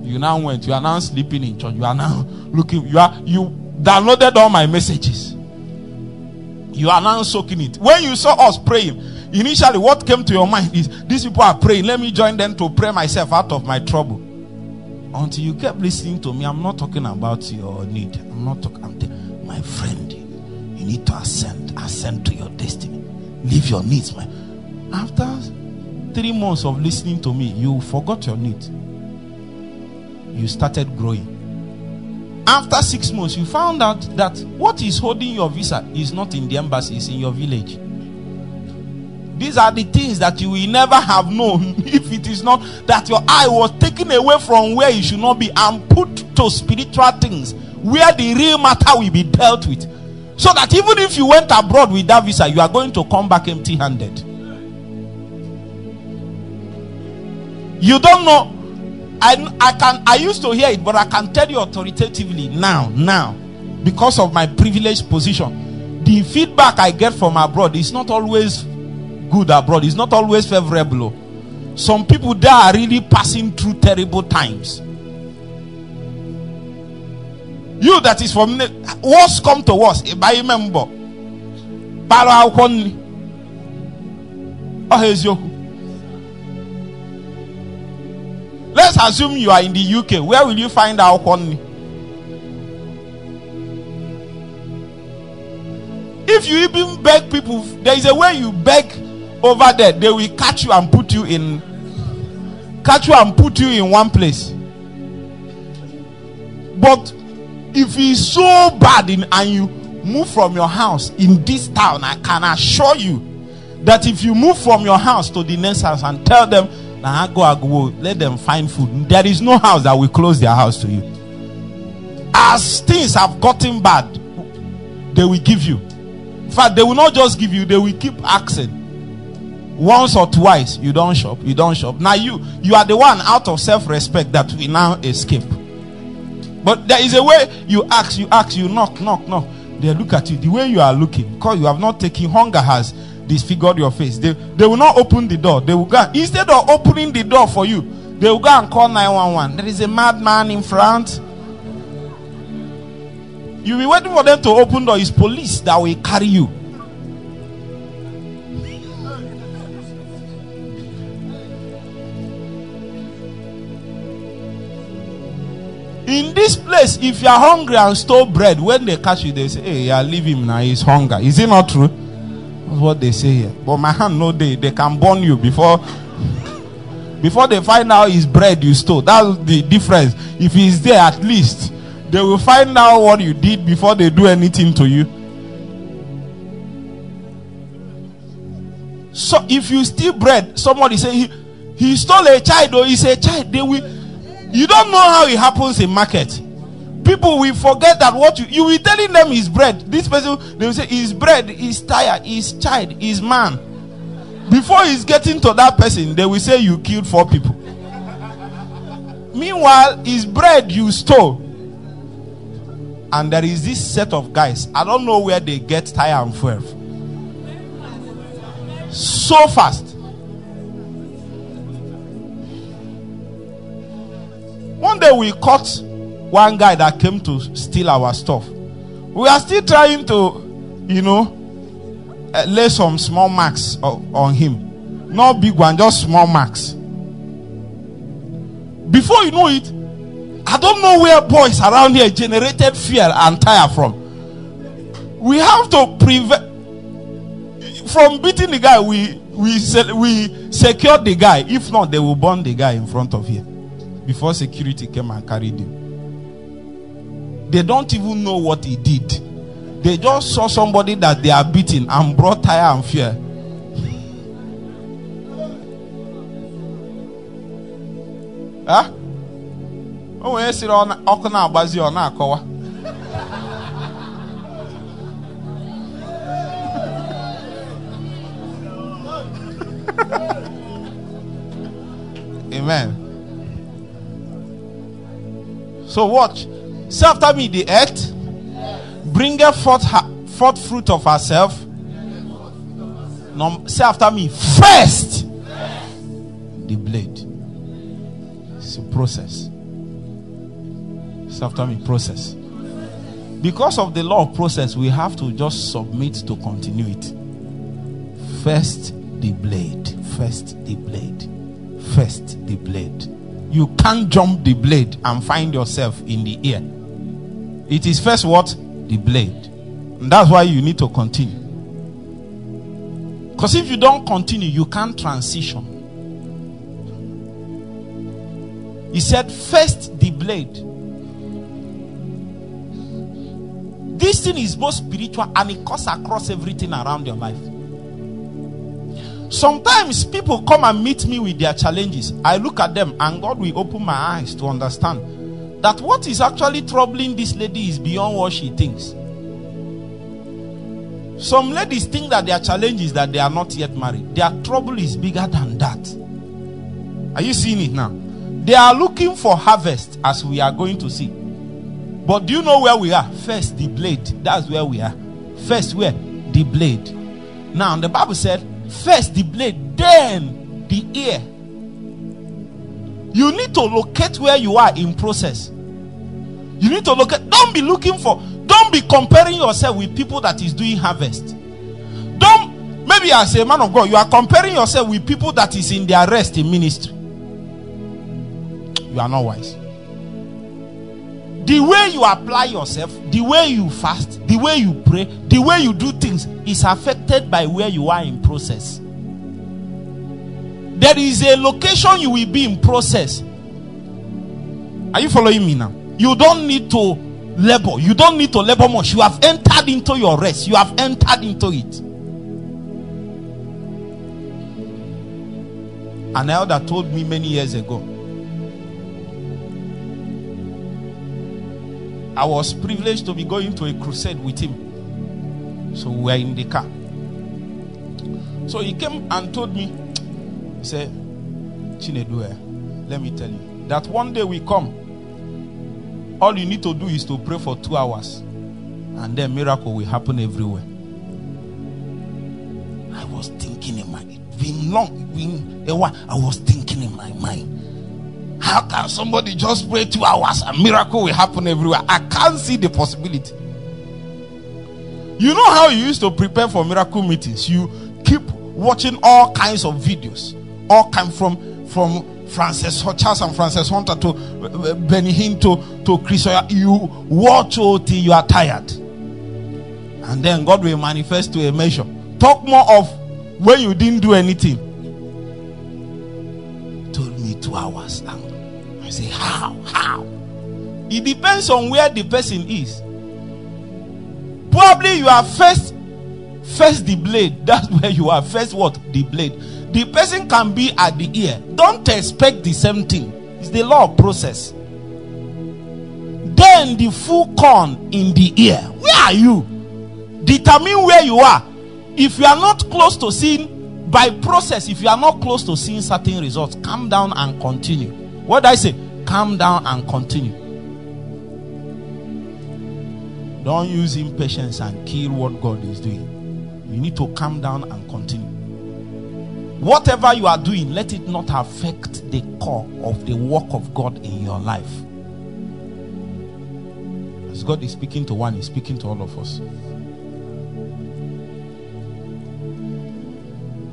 You now went, you are now sleeping in church, you are now looking, you are you downloaded all my messages. You are now soaking it. When you saw us praying, initially what came to your mind is these people are praying. Let me join them to pray myself out of my trouble until you kept listening to me. I'm not talking about your need. I'm not talking. I'm telling my friend. You need to ascend, ascend to your destiny. Leave your needs, man. After three months of listening to me, you forgot your need. You started growing. After six months, you found out that what is holding your visa is not in the embassy, it's in your village. These are the things that you will never have known if it is not that your eye was taken away from where it should not be and put to spiritual things where the real matter will be dealt with. So that even if you went abroad with that visa, you are going to come back empty handed. You don't know. I, I can I used to hear it, but I can tell you authoritatively now, now, because of my privileged position. The feedback I get from abroad is not always good abroad is not always favorable. Oh. Some people there are really passing through terrible times. You that is from worst come to worst. I remember, para akwonni. Oh, Let's assume you are in the UK. Where will you find our If you even beg people, there is a way you beg over there they will catch you and put you in catch you and put you in one place. But if it's so bad in, and you move from your house in this town i can assure you that if you move from your house to the next house and tell them now go I go let them find food there is no house that will close their house to you. As things have gotten bad they will give you. In fact they will not just give you they will keep asking once or twice you don't shop you don't shop. Now you you are the one out of self-respect that we now escape. But there is a way you ask you ask you knock knock knock. They look at you the way you are looking because you have not taken hunger has disfigured your face. They, they will not open the door. They will go instead of opening the door for you they will go and call 911 there is a madman in front. You'll be waiting for them to open door. It's police that will carry you In this place, if you are hungry and stole bread, when they catch you, they say, Hey, you are leaving now, he's hunger. Is it not true? That's what they say here. But my hand, no, they, they can burn you before before they find out his bread you stole. That's the difference. If he's there, at least they will find out what you did before they do anything to you. So if you steal bread, somebody say he, he stole a child or he's a child, they will you don't know how it happens in market. People will forget that what you you will telling them is bread. This person they will say is bread, is tire, is child, is man. Before he's getting to that person, they will say you killed four people. Meanwhile, is bread you stole. And there is this set of guys. I don't know where they get tire and fuel. So fast. One day we caught one guy that came to steal our stuff. We are still trying to, you know, uh, lay some small marks on him. Not big one, just small marks. Before you know it, I don't know where boys around here generated fear and tire from. We have to prevent from beating the guy. We we we secure the guy. If not, they will burn the guy in front of here before security came and carried him. They don't even know what he did. They just saw somebody that they are beating and brought tire and fear. huh? o wee sịrị ọkụ na-agbazi amen so watch say after me the earth bringeth forth her, forth fruit of herself no, say after me first the blade it's a process Say after me process. Because of the law of process, we have to just submit to continue it. First the blade, first the blade, first the blade. You can't jump the blade and find yourself in the air. It is first what? The blade. And that's why you need to continue. Because if you don't continue, you can't transition. He said, First the blade This thing is both spiritual and it cuts across everything around your life. Sometimes people come and meet me with their challenges. I look at them and God will open my eyes to understand that what is actually troubling this lady is beyond what she thinks. Some ladies think that their challenge is that they are not yet married. Their trouble is bigger than that. Are you seeing it now? They are looking for harvest as we are going to see. But do you know where we are? First, the blade. That's where we are. First, where? The blade. Now, the Bible said, first the blade, then the ear. You need to locate where you are in process. You need to look at, don't be looking for, don't be comparing yourself with people that is doing harvest. Don't, maybe as a man of God, you are comparing yourself with people that is in their rest in ministry. You are not wise the way you apply yourself, the way you fast, the way you pray, the way you do things is affected by where you are in process. There is a location you will be in process. Are you following me now? You don't need to labor. You don't need to labor much. You have entered into your rest. You have entered into it. An elder told me many years ago I was privileged to be going to a crusade with him. So we were in the car. So he came and told me, he said, Chinedu, eh, let me tell you that one day we come, all you need to do is to pray for two hours, and then miracle will happen everywhere. I was thinking in my been long, been a while. I was thinking in my mind how can somebody just pray two hours and miracle will happen everywhere? I can't see the possibility. You know how you used to prepare for miracle meetings? You keep watching all kinds of videos, all kind from from Francis Charles and Francis Hunter to uh, Benny Hinn to, to to Chris, you watch till you are tired. And then God will manifest to a measure. Talk more of when you didn't do anything. Two hours. And I say, How? How? It depends on where the person is. Probably you are first, first the blade. That's where you are. First, what? The blade. The person can be at the ear. Don't expect the same thing. It's the law of process. Then the full corn in the ear. Where are you? Determine where you are. If you are not close to seeing, by process, if you are not close to seeing certain results, calm down and continue. What I say? Calm down and continue. Don't use impatience and kill what God is doing. You need to calm down and continue. Whatever you are doing, let it not affect the core of the work of God in your life. As God is speaking to one, He's speaking to all of us.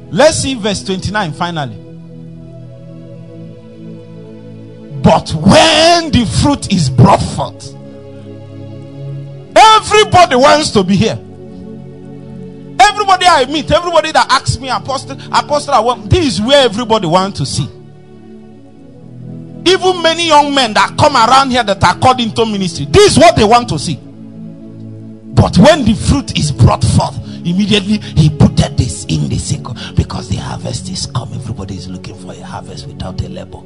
Let's see verse 29 finally. But when the fruit is brought forth, everybody wants to be here. Everybody I meet, everybody that asks me, Apostle, Apostle, I want this is where everybody wants to see. Even many young men that come around here that are called into ministry, this is what they want to see. But when the fruit is brought forth, immediately he put this in the sickle because the harvest is come. Everybody is looking for a harvest without a labor.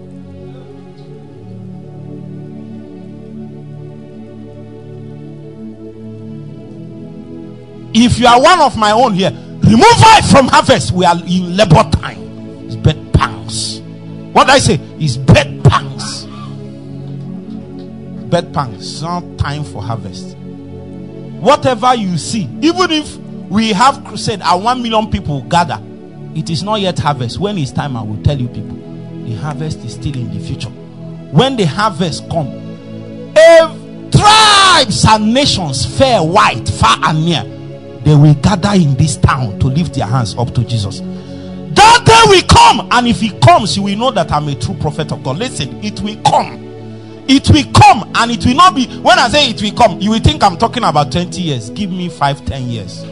If you are one of my own here, remove I from harvest. We are in labor time. It's bed pangs. What I say is bed pangs. Bed pangs. It's not time for harvest. Whatever you see, even if we have crusade and one million people gather, it is not yet harvest. When it's time, I will tell you people, the harvest is still in the future. When the harvest come, if tribes and nations, fair, white, far and near, they will gather in this town to lift their hands up to Jesus. That day will come, and if it comes, you will know that I'm a true prophet of God. Listen, it will come. It will come, and it will not be when I say it will come, you will think I'm talking about 20 years. Give me five, ten years.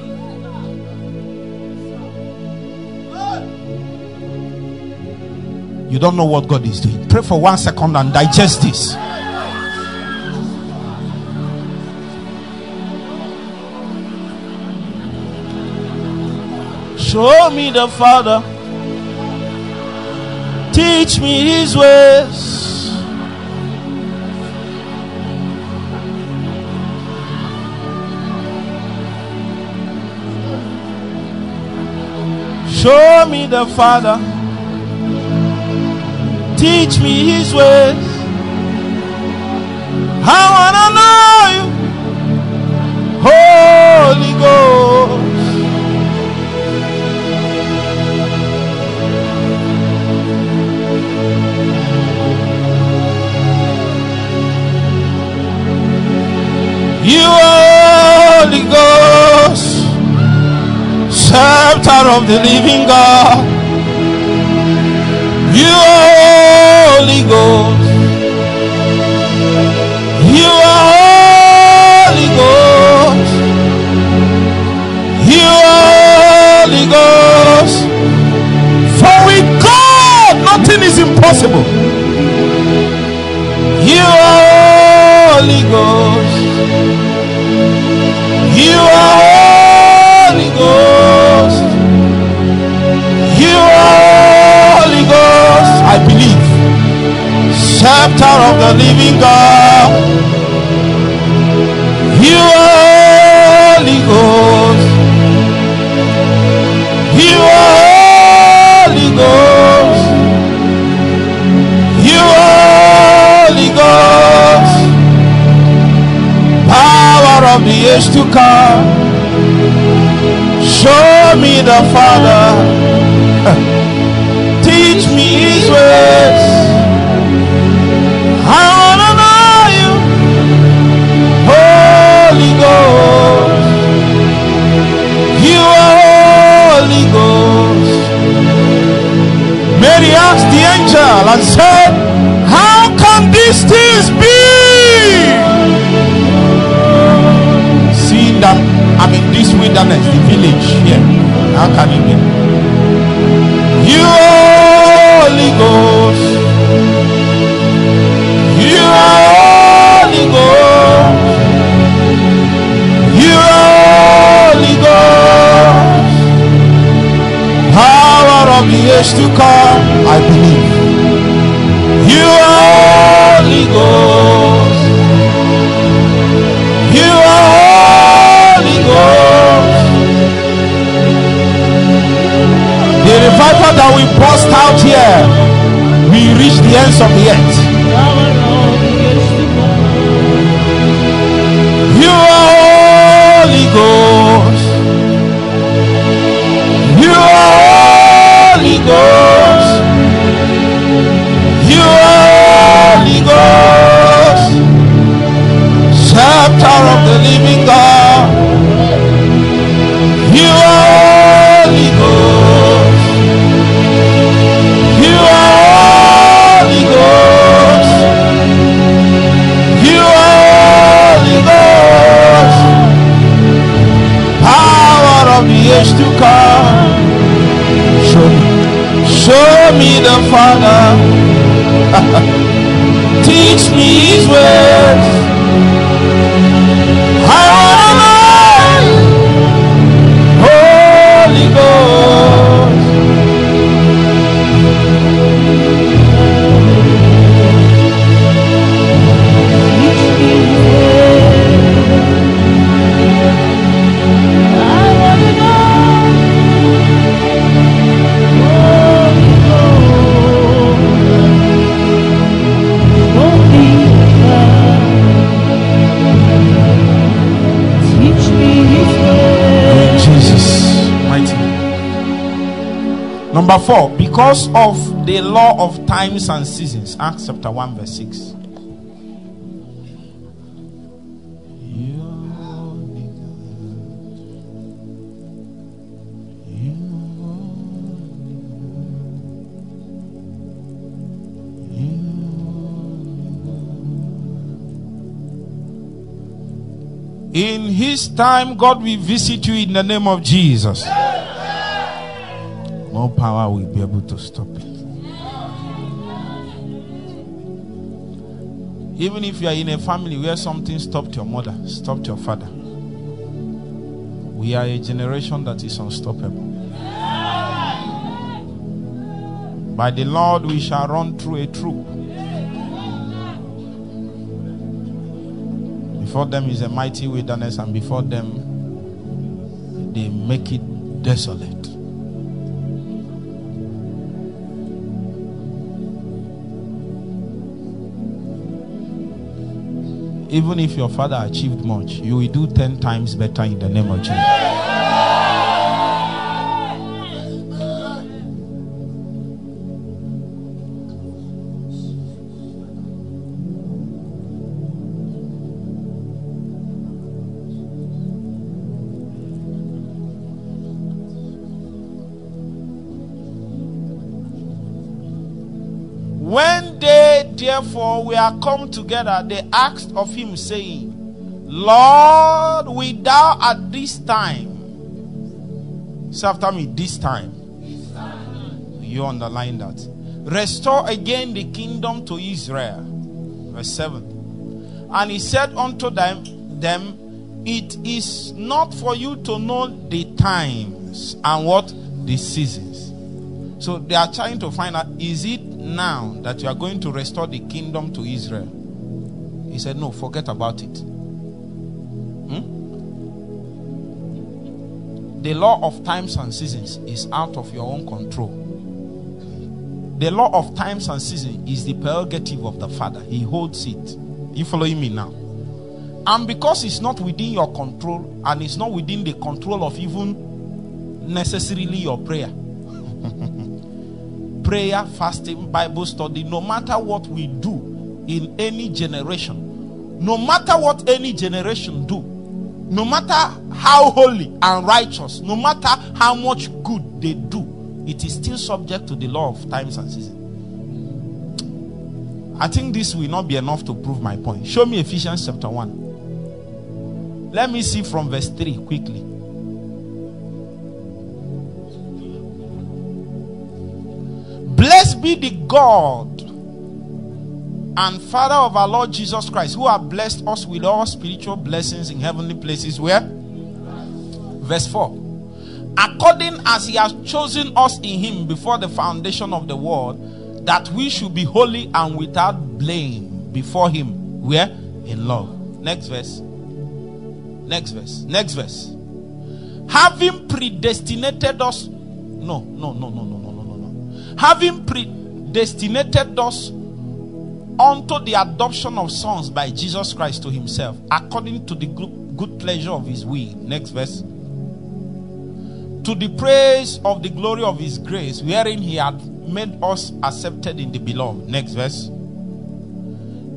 You don't know what God is doing. Pray for one second and digest this. Show me the Father. Teach me His ways. Show me the Father. Teach me His ways. I wanna know you, Holy Ghost. You are Holy Ghost, scepter of the living God. You are Holy Ghost. You are Holy Ghost. You are Holy Ghost. For with God nothing is impossible. You are Holy Ghost. You are Scepter of the living God. You Holy Ghost. You Holy Ghost. You Holy Ghost power of the age to come. Show me the Father. Teach me His ways. he asked the angel and said, How can these things be? Seeing that I'm in this wilderness, the village here, how can it be? You Holy Ghost. The age to come, I believe. You are Holy Ghost. You are Holy Ghost. The revival that we burst out here, we reach the ends of the earth. You are Holy Ghost. Number four, because of the law of times and seasons. Acts chapter 1, verse 6. In his time, God will visit you in the name of Jesus. Power will be able to stop it. Even if you are in a family where something stopped your mother, stopped your father, we are a generation that is unstoppable. By the Lord, we shall run through a troop. Before them is a mighty wilderness, and before them, they make it desolate. Even if your father achieved much, you will do 10 times better in the name of Jesus. Therefore were come together, they asked of him, saying, Lord, wilt thou at this time, say after me, this time, you underline that, restore again the kingdom to Israel. Verse 7. And he said unto them, them, It is not for you to know the times and what the seasons. So they are trying to find out is it now that you are going to restore the kingdom to Israel? He said, No, forget about it. Hmm? The law of times and seasons is out of your own control. The law of times and seasons is the prerogative of the Father, He holds it. You following me now? And because it's not within your control and it's not within the control of even necessarily your prayer prayer, fasting, Bible study, no matter what we do in any generation, no matter what any generation do, no matter how holy and righteous, no matter how much good they do, it is still subject to the law of times and seasons. I think this will not be enough to prove my point. Show me Ephesians chapter 1. Let me see from verse 3 quickly. Be the God and Father of our Lord Jesus Christ, who have blessed us with all spiritual blessings in heavenly places. Where? Verse 4. According as he has chosen us in him before the foundation of the world, that we should be holy and without blame before him. Where? In love. Next verse. Next verse. Next verse. Having predestinated us. No, no, no, no, no Having predestinated us unto the adoption of sons by Jesus Christ to himself, according to the good, pleasure of his will. Next verse. To the praise of the glory of his grace, wherein he had made us accepted in the beloved. Next verse.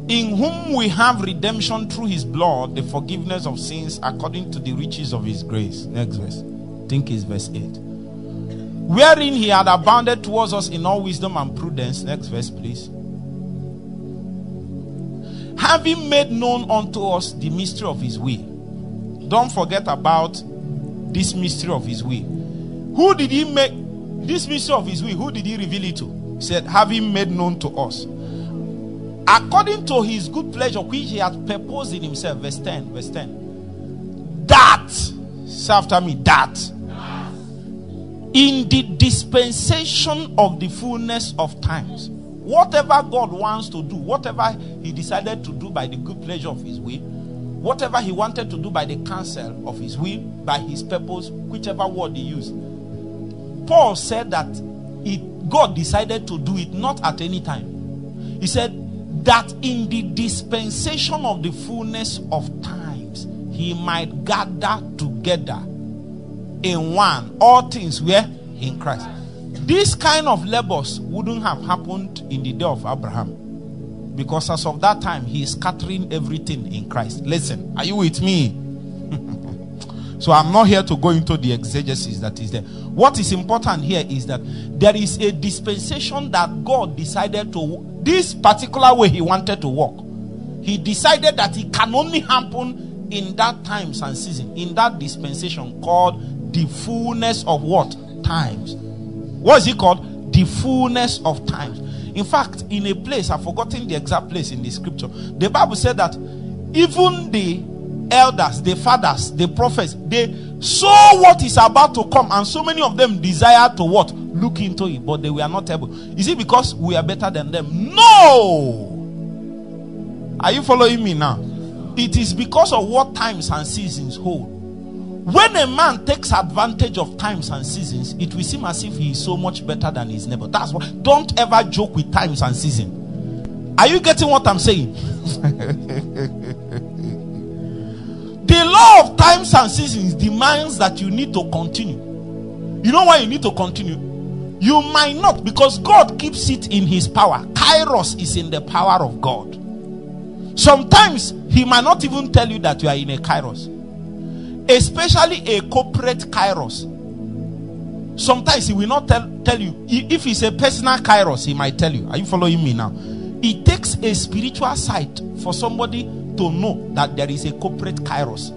In whom we have redemption through his blood, the forgiveness of sins according to the riches of his grace. Next verse. I think it's verse 8. Wherein he had abounded towards us in all wisdom and prudence. Next verse, please having made known unto us the mystery of his will. Don't forget about this mystery of his will. Who did he make this mystery of his will? Who did he reveal it to? He said, having made known to us. According to his good pleasure, which he had purposed in himself. Verse 10. Verse 10. That, say after me, that in the dispensation of the fullness of times Whatever God wants to do, whatever He decided to do by the good pleasure of His will, whatever He wanted to do by the counsel of His will, by His purpose, whichever word He used. Paul said that it, God decided to do it not at any time. He said that in the dispensation of the fullness of times, He might gather together in one all things were in Christ. This kind of labors wouldn't have happened in the day of Abraham because as of that time he is scattering everything in Christ. Listen, are you with me? so I'm not here to go into the exegesis that is there. What is important here is that there is a dispensation that God decided to this particular way he wanted to walk. He decided that it can only happen in that times and season, in that dispensation called the fullness of what? Times. What is it called? The fullness of times. In fact, in a place, I've forgotten the exact place in the scripture, the Bible said that even the elders, the fathers, the prophets, they saw what is about to come, and so many of them desire to what? Look into it, but they were not able. Is it because we are better than them? No. Are you following me now? It is because of what times and seasons hold. When a man takes advantage of times and seasons, it will seem as if he is so much better than his neighbor. That's why don't ever joke with times and seasons. Are you getting what I'm saying? the law of times and seasons demands that you need to continue. You know why you need to continue? You might not because God keeps it in his power. Kairos is in the power of God. Sometimes he might not even tell you that you are in a kairos especially a corporate kairos. Sometimes he will not tell, tell you. If it's a personal kairos, he might tell you. Are you following me now? It takes a spiritual sight for somebody to know that there is a corporate kairos.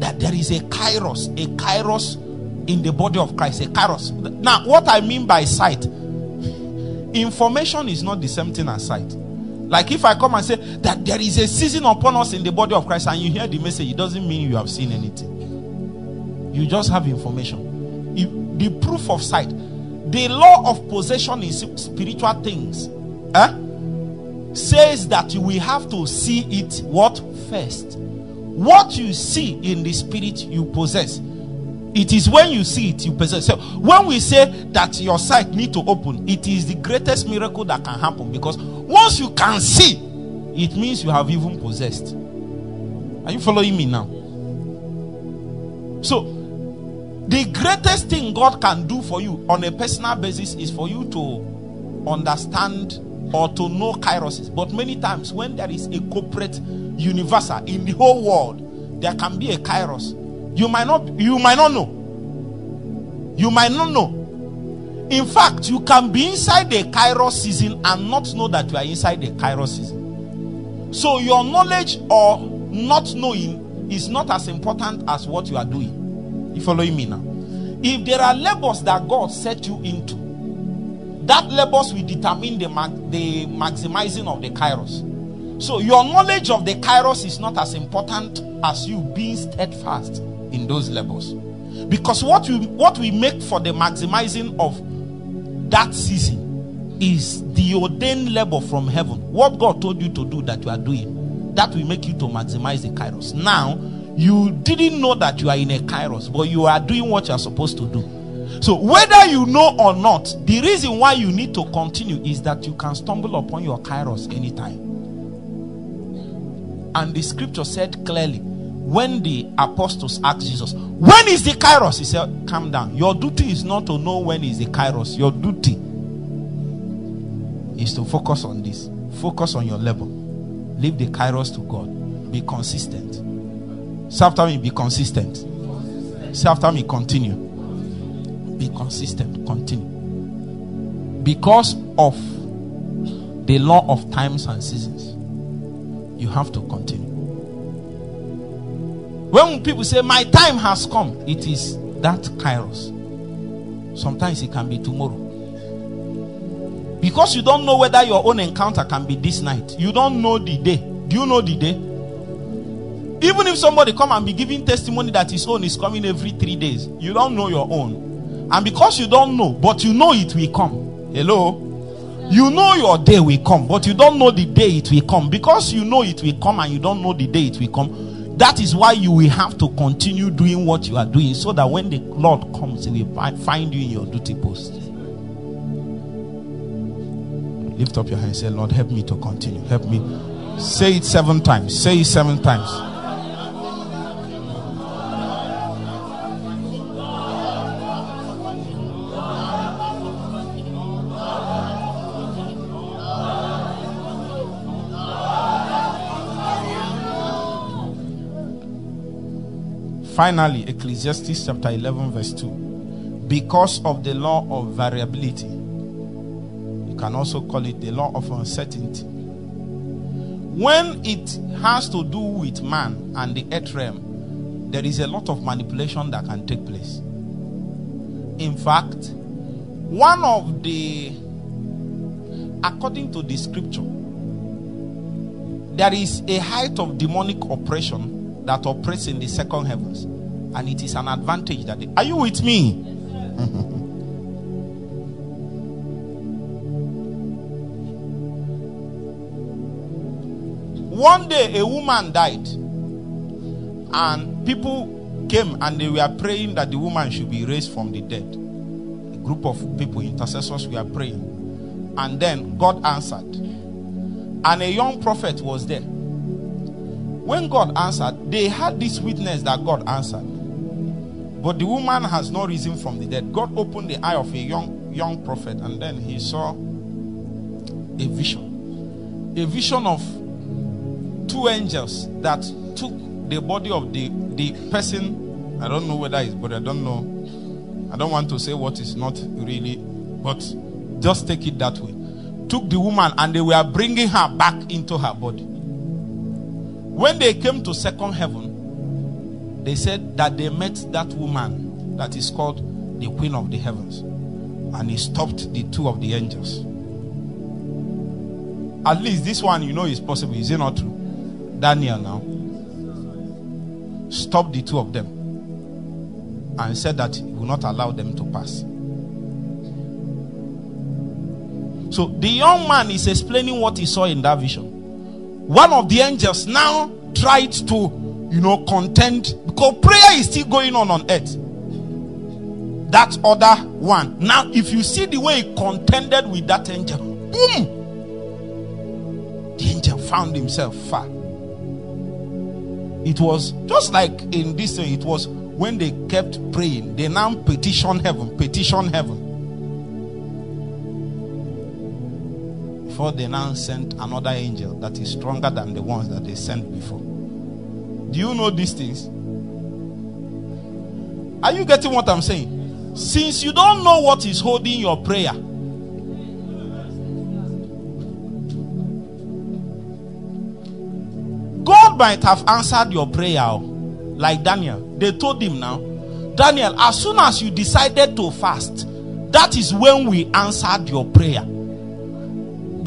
That there is a kairos, a kairos in the body of Christ, a kairos. Now, what I mean by sight, information is not the same thing as sight. Like if I come and say that there is a season upon us in the body of Christ and you hear the message, it doesn't mean you have seen anything. You just have information. If the proof of sight, the law of possession in spiritual things eh, says that will have to see it what first. What you see in the spirit you possess it is when you see it you possess. So when we say that your sight need to open it is the greatest miracle that can happen because once you can see it means you have even possessed. Are you following me now? So the greatest thing god can do for you on a personal basis is for you to understand or to know kairos but many times when there is a corporate universal in the whole world there can be a kairos you might not you might not know. You might not know. In fact, you can be inside the Kairos season and not know that you are inside the Kairos season. So your knowledge or not knowing is not as important as what you are doing. You following me now? If there are labors that God set you into, that labors will determine the, the maximizing of the kairos. So your knowledge of the kairos is not as important as you being steadfast in those levels. Because what we what we make for the maximizing of that season is the ordained labor from heaven. What God told you to do that you are doing, that will make you to maximize the kairos. Now, you didn't know that you are in a kairos, but you are doing what you are supposed to do. So, whether you know or not, the reason why you need to continue is that you can stumble upon your kairos anytime. And the scripture said clearly when the apostles asked Jesus, When is the kairos? He said, Calm down. Your duty is not to know when is the kairos. Your duty is to focus on this. Focus on your level. Leave the kairos to God. Be consistent. Say after me, be consistent. Say after me, continue. Be consistent. Continue. Because of the law of times and seasons, you have to continue. When people say, My time has come, it is that kairos. Sometimes it can be tomorrow. Because you don't know whether your own encounter can be this night. You don't know the day. Do you know the day? Even if somebody come and be giving testimony that his own is coming every three days, you don't know your own. And because you don't know, but you know it will come. Hello? You know your day will come, but you don't know the day it will come. Because you know it will come and you don't know the day it will come, that is why you will have to continue doing what you are doing so that when the Lord comes, He will find you in your duty post. Lift up your hand and say, Lord, help me to continue. Help me. Say it seven times. Say it seven times. Finally, Ecclesiastes chapter 11, verse 2. Because of the law of variability, you can also call it the law of uncertainty. When it has to do with man and the earth realm, there is a lot of manipulation that can take place. In fact, one of the, according to the scripture, there is a height of demonic oppression that operates in the second heavens. And it is an advantage that they, are you with me? One day a woman died, and people came and they were praying that the woman should be raised from the dead. A group of people, intercessors, were praying, and then God answered. And a young prophet was there when God answered, they had this witness that God answered. But the woman has no risen from the dead. God opened the eye of a young young prophet, and then he saw a vision. A vision of two angels that took the body of the, the person. I don't know whether it's but I don't know. I don't want to say what is not really, but just take it that way. Took the woman and they were bringing her back into her body. When they came to second heaven, they said that they met that woman that is called the queen of the heavens. And he stopped the two of the angels. At least this one you know is possible. Is it not true? Daniel now stopped the two of them and said that he will not allow them to pass. So the young man is explaining what he saw in that vision one of the angels now tried to, you know, contend because prayer is still going on on earth. That other one. Now, if you see the way he contended with that angel, boom, the angel found himself far. It was just like in this thing, it was when they kept praying, they now petition heaven, petition heaven. Before they now sent another angel that is stronger than the ones that they sent before. Do you know these things? Are you getting what I'm saying? Since you don't know what is holding your prayer, God might have answered your prayer oh, like Daniel. They told him now, Daniel, as soon as you decided to fast, that is when we answered your prayer.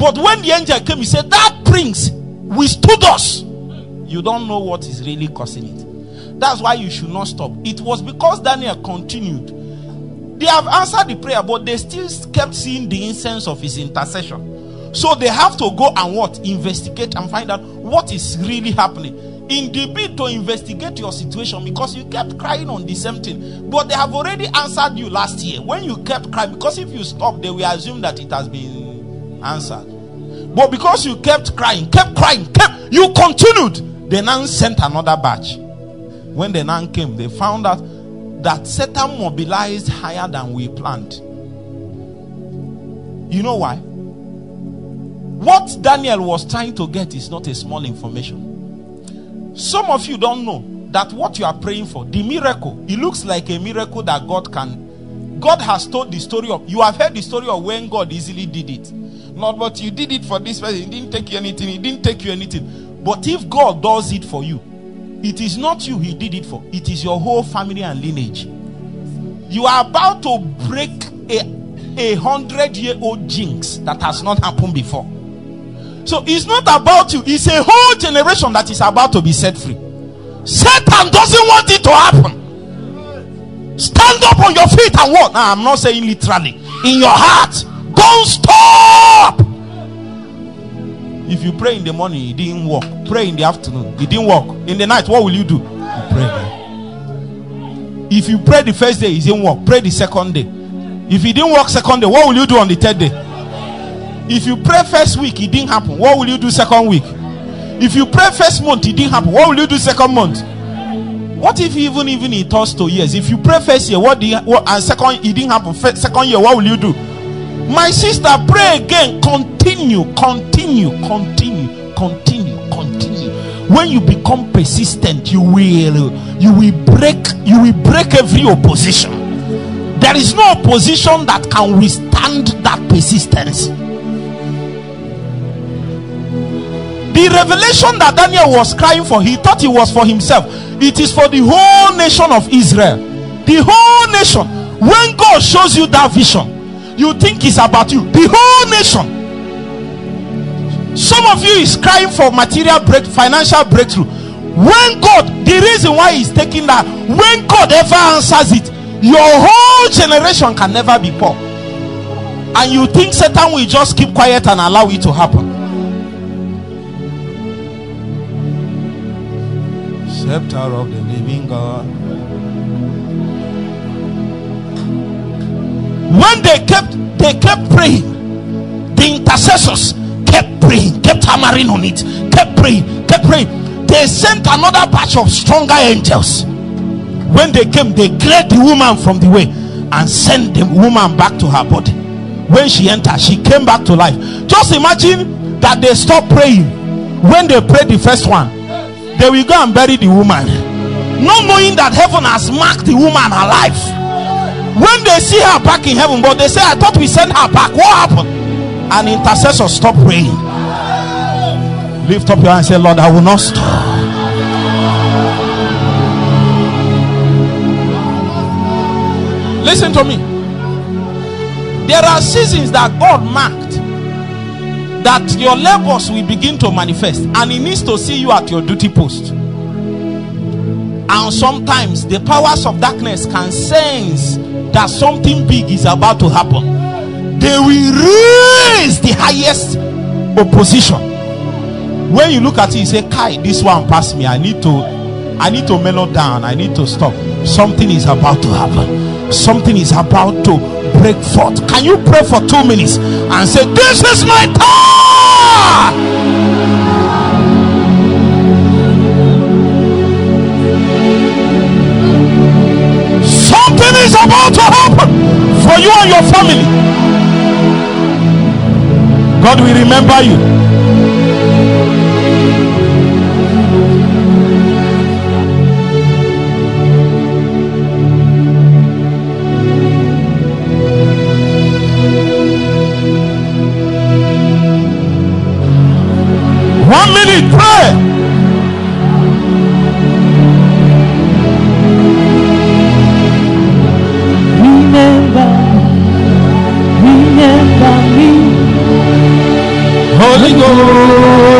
But when the angel came, he said, That prince withstood us. You don't know what is really causing it. That's why you should not stop. It was because Daniel continued. They have answered the prayer, but they still kept seeing the incense of his intercession. So they have to go and what? Investigate and find out what is really happening in the bid to investigate your situation because you kept crying on the same thing. But they have already answered you last year when you kept crying. Because if you stop, they will assume that it has been answered. But because you kept crying, kept crying, kept you continued, they now sent another batch. When the now came, they found out that Satan mobilized higher than we planned. You know why? What Daniel was trying to get is not a small information. Some of you don't know that what you are praying for, the miracle, it looks like a miracle that God can. God has told the story of. You have heard the story of when God easily did it. Not, but you did it for this person. He didn't take you anything. He didn't take you anything. But if God does it for you, it is not you He did it for. It is your whole family and lineage. You are about to break a a hundred year old jinx that has not happened before. So it's not about you, it's a whole generation that is about to be set free. Satan doesn't want it to happen. Stand up on your feet and what? Now, I'm not saying literally. In your heart, don't stop. If you pray in the morning, it didn't work. Pray in the afternoon, it didn't work. In the night, what will you do? You pray. If you pray the first day, it didn't work. Pray the second day. If it didn't work second day, what will you do on the third day? If you pray first week, it didn't happen. What will you do second week? If you pray first month, it didn't happen. What will you do second month? What if even even it turns to years? If you pray first year, what, you, what and second it didn't happen. First, second year, what will you do? My sister, pray again. Continue, continue, continue, continue, continue. When you become persistent, you will you will break you will break every opposition. There is no opposition that can withstand that persistence. The revelation that Daniel was crying for, he thought it was for himself. It is for the whole nation of Israel. The whole nation. When God shows you that vision, you think it's about you. The whole nation. Some of you is crying for material break, financial breakthrough. When God, the reason why He's taking that, when God ever answers it, your whole generation can never be poor. And you think Satan will just keep quiet and allow it to happen. scepter of the living God. When they kept they kept praying, the intercessors kept praying, kept hammering on it, kept praying, kept praying. They sent another batch of stronger angels. When they came, they cleared the woman from the way and sent the woman back to her body. When she entered, she came back to life. Just imagine that they stopped praying when they prayed the first one they will go and bury the woman not knowing that heaven has marked the woman alive when they see her back in heaven but they say i thought we sent her back. What happened? And intercessor stop praying. Lift up your hand and say lord i will not stop. Listen to me. There are seasons that god marked that your labors will begin to manifest and he needs to see you at your duty post. And sometimes the powers of darkness can sense that something big is about to happen they will raise the highest opposition. When you look at it you say kai this one passed me. I need to i need to mellow down. I need to stop. Something is about to happen. Something is about to break forth. Can you pray for two minutes and say this is my time is about to happen for you and your family. God will remember you. One minute, pray. rigor.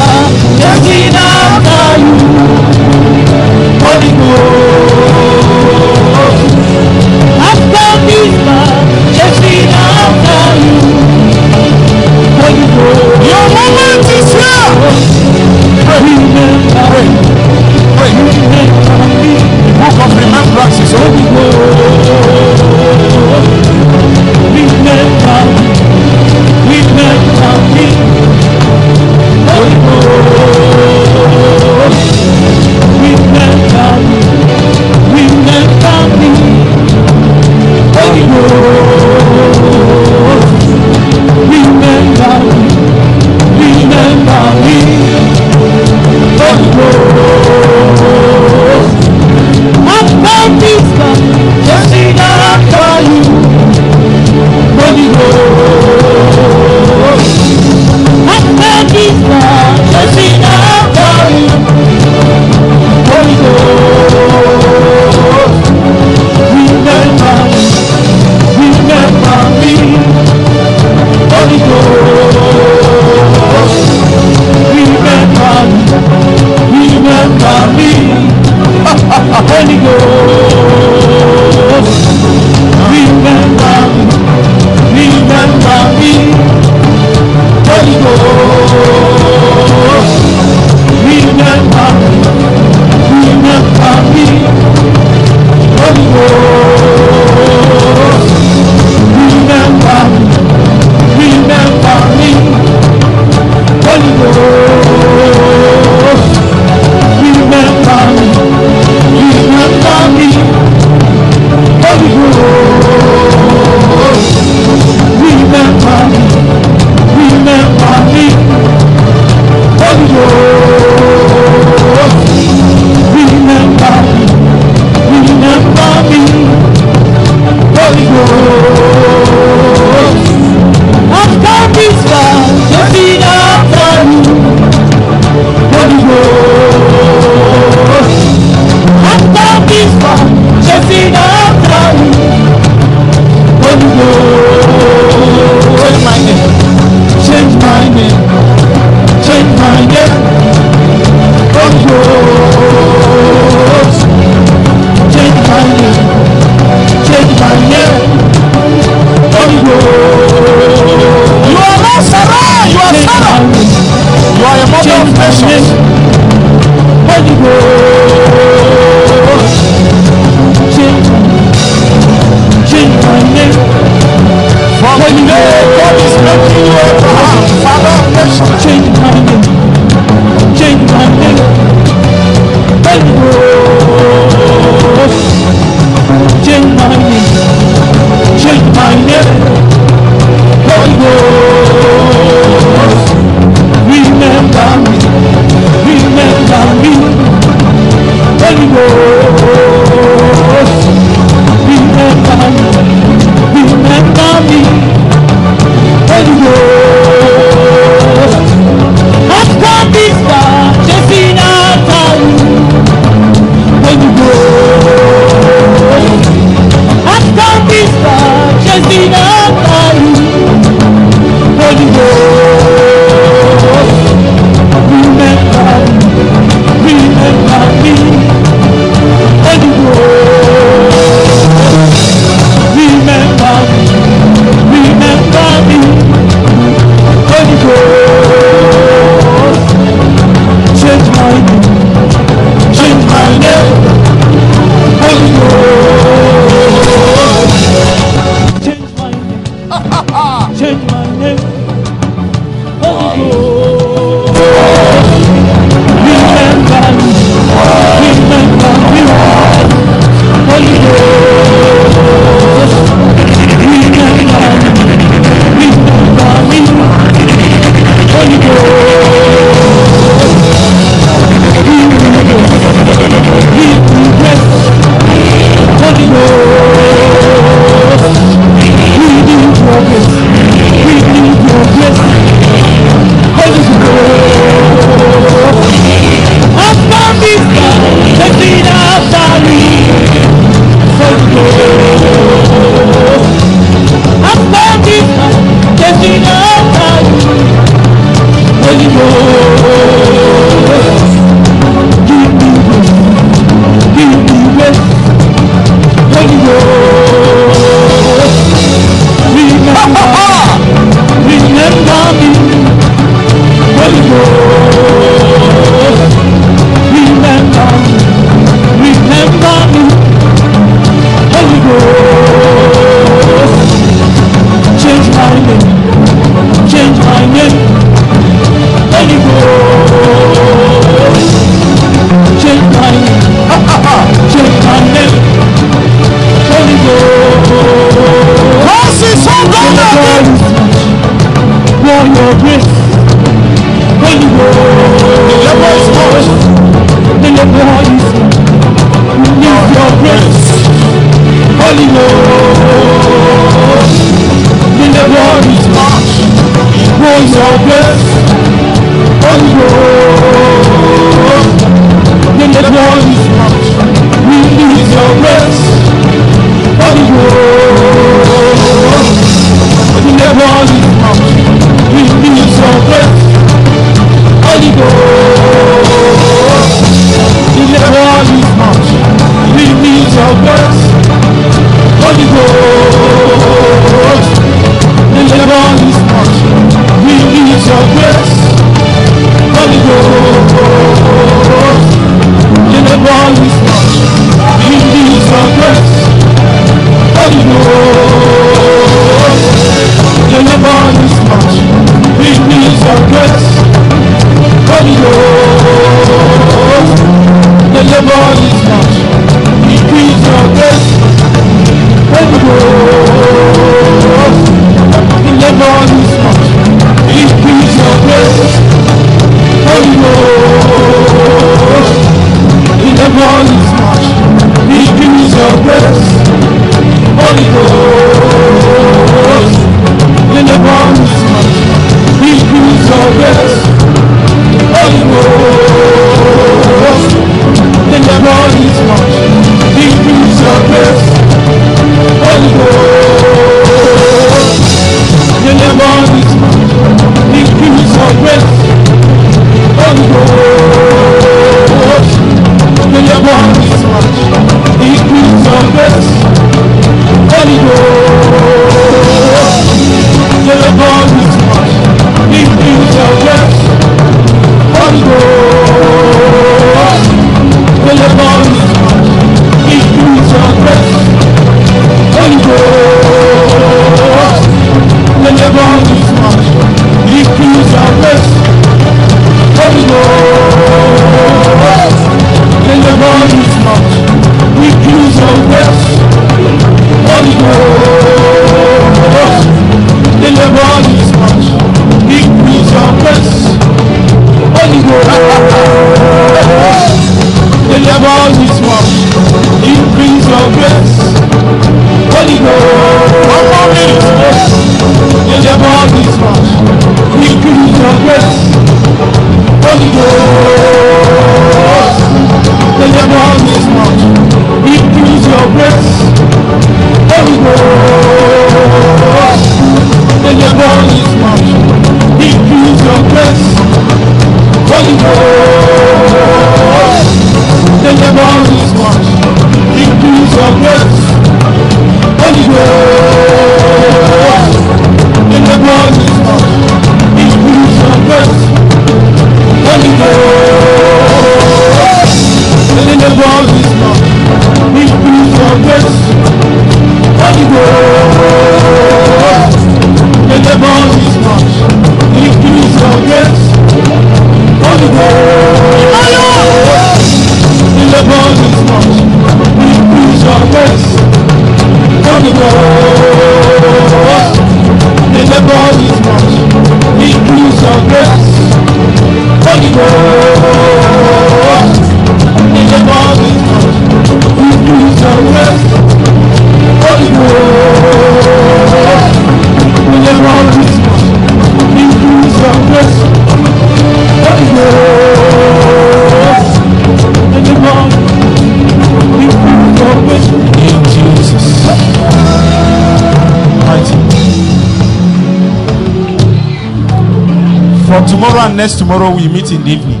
Tomorrow and next tomorrow, we meet in the evening.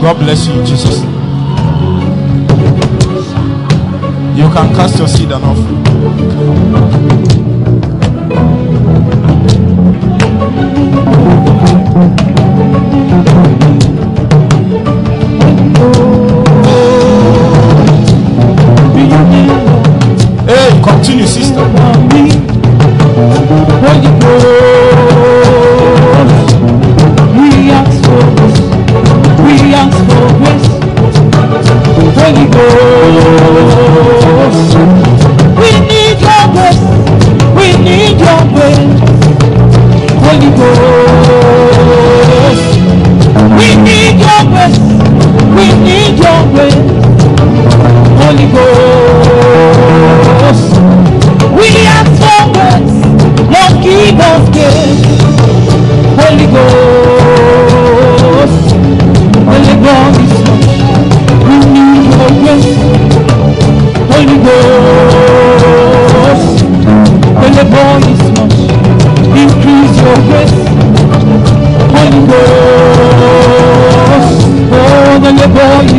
God bless you, Jesus. You can cast your seed and offering. continue, sister. we need your way, Holy Ghost. Oh.